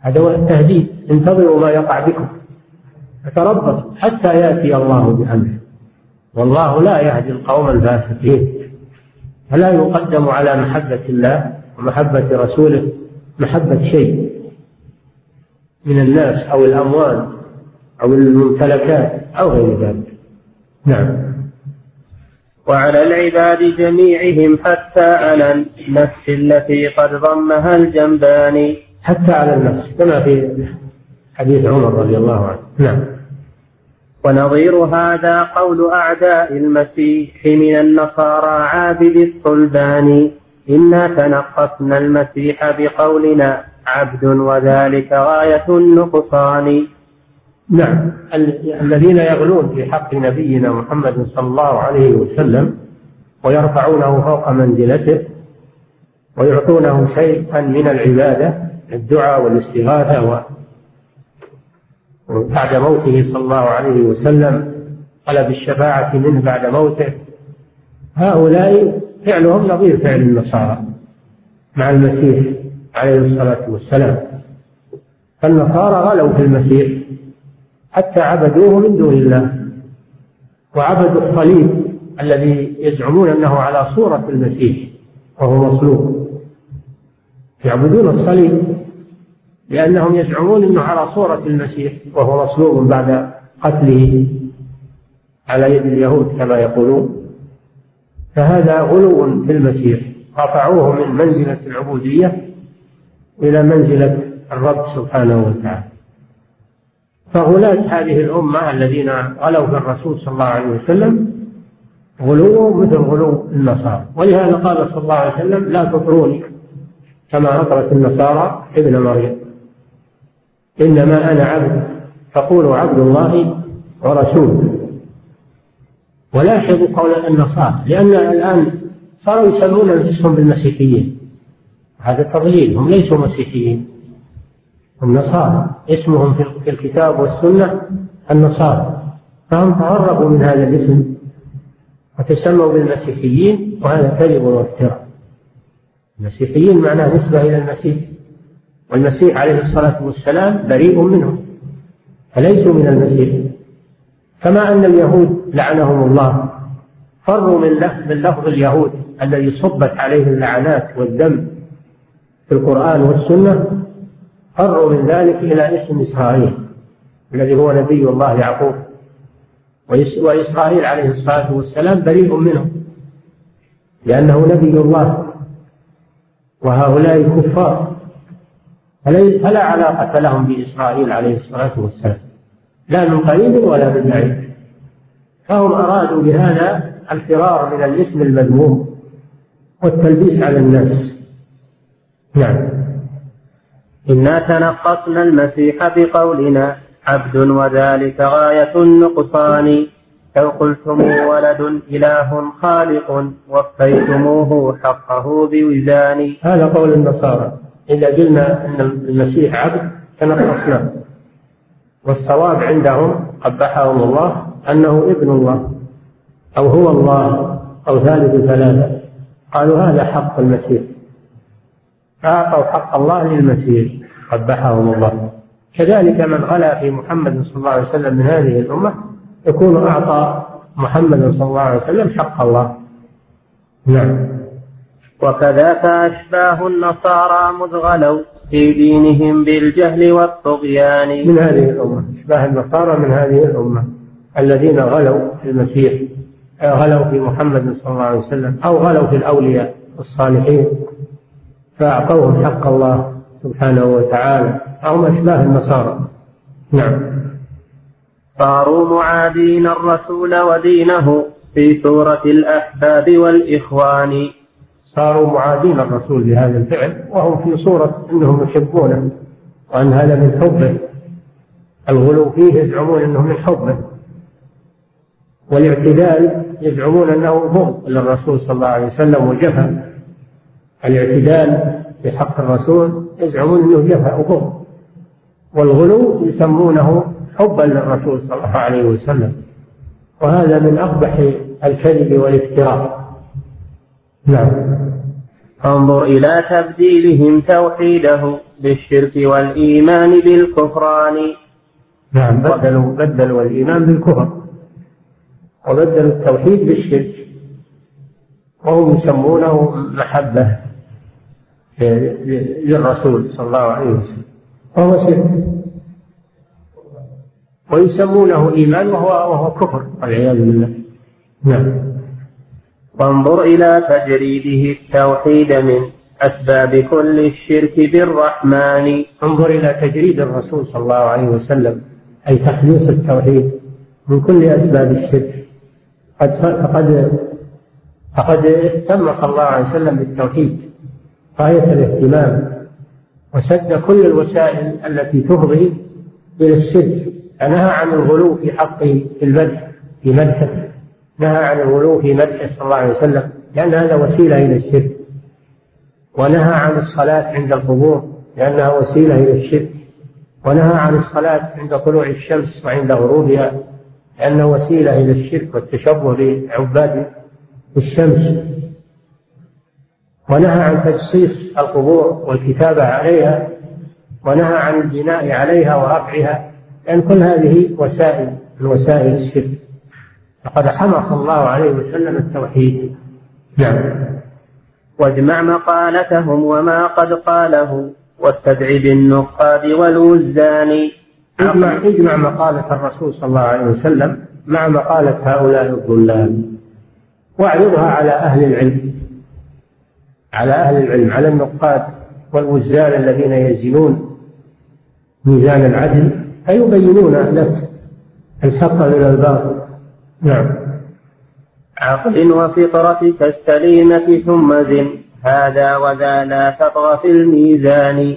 هذا هو التهديد. انتظروا ما يقع بكم. فتربصوا حتى يأتي الله بأمره. والله لا يهدي القوم الفاسقين. فلا يقدم على محبة الله ومحبة رسوله محبة شيء من الناس أو الأموال أو الممتلكات أو غير ذلك. نعم. وعلى العباد جميعهم حتى على النفس التي قد ضمها الجنبان حتى على النفس كما في حديث عمر رضي الله عنه. نعم. ونظير هذا قول أعداء المسيح من النصارى عابد الصلبان. إنا تنقصنا المسيح بقولنا عبد وذلك غاية النقصان. نعم. الذين يغلون في حق نبينا محمد صلى الله عليه وسلم ويرفعونه فوق منزلته ويعطونه شيئا من العبادة الدعاء والاستغاثة بعد موته صلى الله عليه وسلم طلب الشفاعة منه بعد موته. هؤلاء فعلهم نظير فعل النصارى مع المسيح عليه الصلاة والسلام. فالنصارى غلوا في المسيح حتى عبدوه من دون الله. وعبدوا الصليب الذي يزعمون أنه على صورة المسيح وهو مصلوب يعبدون الصليب. لأنهم يزعمون إنه على صورة المسيح. وهو مصلوب بعد قتله على يد اليهود كما يقولون. فهذا غلو في المسيح رفعوه من منزلة العبودية إلى منزلة الرب سبحانه وتعالى. فغلاة هذه الأمة الذين غلوا في الرسول صلى الله عليه وسلم غلو مثل غلو النصارى. ولهذا قال صلى الله عليه وسلم لا تطروني كما أطرت النصارى ابن مريم. إنما أنا عبد فقولوا عبد الله ورسوله. ولاحظوا قول النصارى لأن الآن صاروا يسمون أنفسهم بالمسيحيين. هذا تضليل هم ليسوا مسيحيين هم نصارى. اسمهم في الكتاب والسنة النصارى. فهم تهربوا من هذا الاسم وتسموا بالمسيحيين وهذا كذب وافتراء. المسيحيين معناه نسبة إلى المسيح. والمسيح عليه الصلاة والسلام بريء منهم فليسوا من المسيح؟ كما أن اليهود لعنهم الله فروا من من لفظ اليهود الذي صبت عليه اللعنات والدم في القرآن والسنة فروا من ذلك إلى اسم إسرائيل الذي هو نبي الله يعقوب. وإسرائيل عليه الصلاة والسلام بريء منه لأنه نبي الله وهؤلاء كفار فلا علاقة لهم بإسرائيل عليه الصلاة والسلام. لا من قريب ولا من بعيد. فهم أرادوا بهذا الفرار من الاسم المذموم والتلبيس على الناس. نعم. إنا تنقصنا المسيح بقولنا عبد وذلك غاية النقصان. لو قلتم ولد إله خالق وفيتموه حقه بوزان هذا قول النصارى. إذا قلنا أن المسيح عبد تنقصناه والصواب عندهم قبحهم الله أنه ابن الله أو هو الله أو ثالث ثلاثة. قالوا هذا حق المسيح. فأعطوا حق الله للمسيح قبحهم الله. كذلك من غلا في محمد صلى الله عليه وسلم من هذه الأمة يكون أعطى محمد صلى الله عليه وسلم حق الله. نعم. وكذاك أشباه النصارى مذ غلوا في دينهم بالجهل والطغيان. من هذه الأمة أشباه النصارى من هذه الأمة الذين غلوا في المسيح غلوا في محمد صلى الله عليه وسلم أو غلوا في الأولياء الصالحين. فأعطوهم حق الله سبحانه وتعالى أو أشباه النصارى. نعم. صاروا معادين الرسول ودينه في سورة الأحباب والإخوان. صاروا معادين الرسول بهذا الفعل وهم في صورة أنهم يحبونه وأن هذا من حبه. الغلو فيه يزعمون أنه من حبه والاعتدال يزعمون أنه بغض للرسول صلى الله عليه وسلم وجفا الاعتدال في حق الرسول يزعمون أنه جفا وبغض والغلو يسمونه حبا للرسول صلى الله عليه وسلم. وهذا من أقبح الكذب والافتراء. نعم. انظر إلى تبديلهم توحيده بالشرك والإيمان بالكفران. نعم. بدلوا بدلوا الإيمان بالكفر. وبدلوا التوحيد بالشرك. وهم يسمونه محبة للرسول صلى الله عليه وسلم. وهو شرك. ويسمونه إيمان وهو وهو كفر والعياذ بالله. نعم. وانظر إلى تجريده التوحيد من أسباب كل الشرك بالرحمن. انظر إلى تجريد الرسول صلى الله عليه وسلم أي تخليص التوحيد من كل أسباب الشرك. قد فقد فقد اهتم صلى الله عليه وسلم بالتوحيد غاية الاهتمام وسد كل الوسائل التي تفضي إلى الشرك فنهى عن الغلو في حقه في المدح في مدحه. نهى عن الغلو في مدحه صلى الله عليه وسلم لأن هذا وسيلة إلى الشرك. ونهى عن الصلاة عند القبور لأنها وسيلة إلى الشرك. ونهى عن الصلاة عند طلوع الشمس وعند غروبها لأنه وسيلة إلى الشرك والتشبه بعباد الشمس. ونهى عن تجصيص القبور والكتابة عليها ونهى عن البناء عليها ورفعها لأن كل هذه وسائل من وسائل الشرك. فقد حمى صلى الله عليه وسلم التوحيد. نعم. واجمع مقالتهم وما قد قاله واستدع بالنقاد والوزان. اجمع اجمع مقالة الرسول صلى الله عليه وسلم مع مقالة هؤلاء الضلال واعرضها على أهل العلم على أهل العلم على النقاد والوزان الذين يزنون ميزان العدل فيبينون لك الحق من الباطل. نعم. عقل وفطرتك السليمة ثم زن. هذا وذا لا تطغى في الميزان.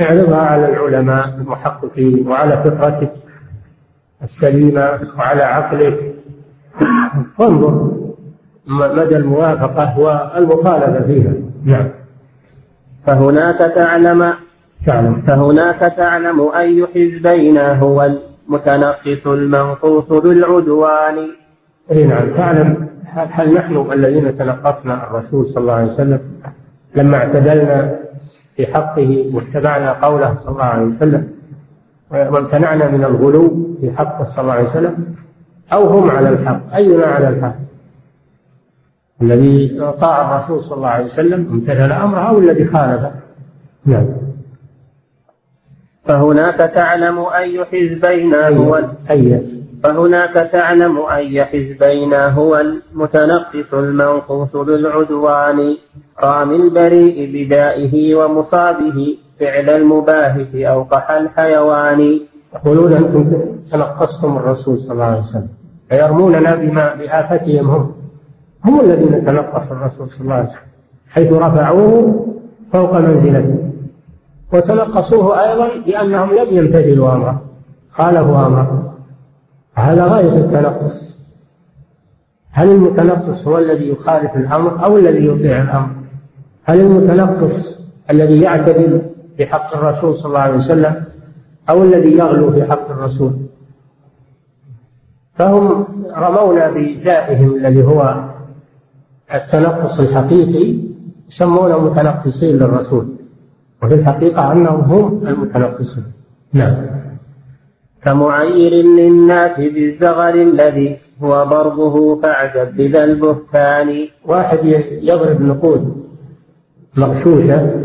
اعرضها على العلماء المحققين وعلى فطرتك السليمة وعلى عقلك وانظر مدى الموافقة والمخالفة فيها. نعم. فهناك تعلم. تعلم. فهناك تعلم أي حزبين هو المتنقص المنقوص بالعدوان. اي نعم. تعلم هل نحن الذين تنقصنا الرسول صلى الله عليه وسلم لما اعتدلنا في حقه واتبعنا قوله صلى الله عليه وسلم وامتنعنا من الغلو في حقه صلى الله عليه وسلم أو هم على الحق؟ أينا على الحق؟ الذي طاع الرسول صلى الله عليه وسلم امتثل أمره أو الذي خالفه؟ نعم. فهناك تعلم أي حزبين هو أي فهناك تعلم أي حزبين هو المتنقص المنقوص بالعدوان رامي البريء بدائه ومصابه فعل المباهت أوقح الحيوان. يقولون أنتم تنقصتم الرسول صلى الله عليه وسلم فيرموننا بما بآفتهم هم. هم الذين تنقصوا الرسول صلى الله عليه وسلم حيث رفعوه فوق منزلته. وتنقصوه أيضا لأنهم لم يمتثلوا أمره خالفوا أمره. هذا غاية التنقص هل المتنقص هو الذي يخالف الأمر أو الذي يطيع الأمر؟ هل المتنقص الذي يعتدل في حق الرسول صلى الله عليه وسلم أو الذي يغلو في حق الرسول؟ فهم رمونا بدائهم الذي هو التنقص الحقيقي يسمونه متنقصين للرسول وفي الحقيقة أنهم هم المتنقصون نعم. كمعير للناس بالزغر الذي هو ضربه فاعجب بذا البهتان. واحد يضرب نقود مغشوشة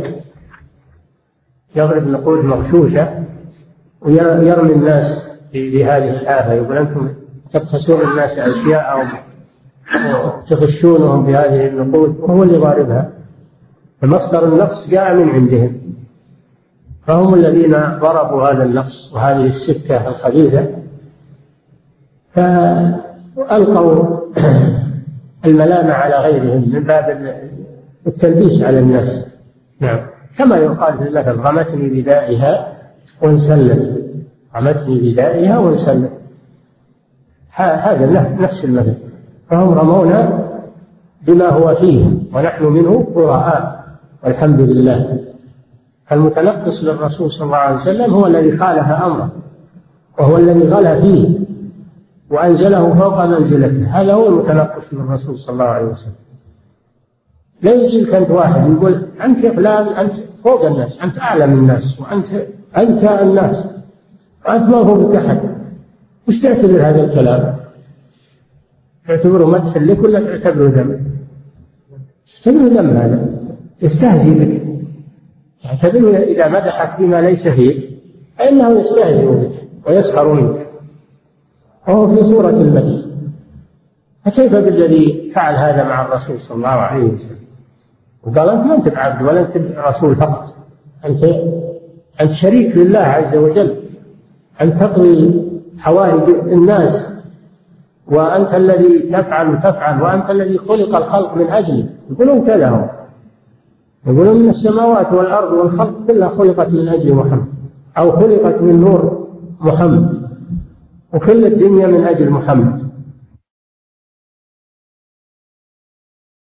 يضرب نقود مغشوشة ويرمي الناس بهذه الآفة. يقول أنتم تبخسون الناس أشياء أو تغشونهم بهذه النقود وهو اللي ضاربها. فمصدر النقص جاء من عندهم. فهم الذين ضربوا هذا النقص وهذه السكة الخبيثة فألقوا الملامة على غيرهم من باب التلبيس على الناس. نعم. كما يقال في المثل غمتني بدائها وانسلت. غمتني بدائها وانسلت. هذا نفس المثل. فهم رمونا بما هو فيه ونحن منه براء والحمد لله. المتنقص للرسول صلى الله عليه وسلم هو الذي خالف أمره وهو الذي غلا فيه وأنزله فوق منزلته. هذا هو المتنقص للرسول صلى الله عليه وسلم. لا يجيك أنت واحد يقول أنت يا فلان أنت فوق الناس أنت اعلم الناس وأنت أنت الناس وأنت ما فوق أحد. وش تعتبر هذا الكلام؟ تعتبره مدح لك ولا تعتبره ذم؟ تعتبره ذم هذا. يستهزئ بك. تعتبره إذا مدحك بما ليس فيه فإنه يستهزئ بك ويسخر منك. وهو في صورة المدح. فكيف بالذي فعل هذا مع الرسول صلى الله عليه وسلم؟ وقال أنت ما أنت بعبد ولا أنت رسول فقط. أنت أنت شريك لله عز وجل. أن تقضي حوائج الناس. وأنت الذي تفعل وتفعل وأنت الذي خلق الخلق من أجله يقولون كذا هم يقولون إن السماوات والأرض والخلق كلها خلقت من أجل محمد أو خلقت من نور محمد وكل الدنيا من أجل محمد.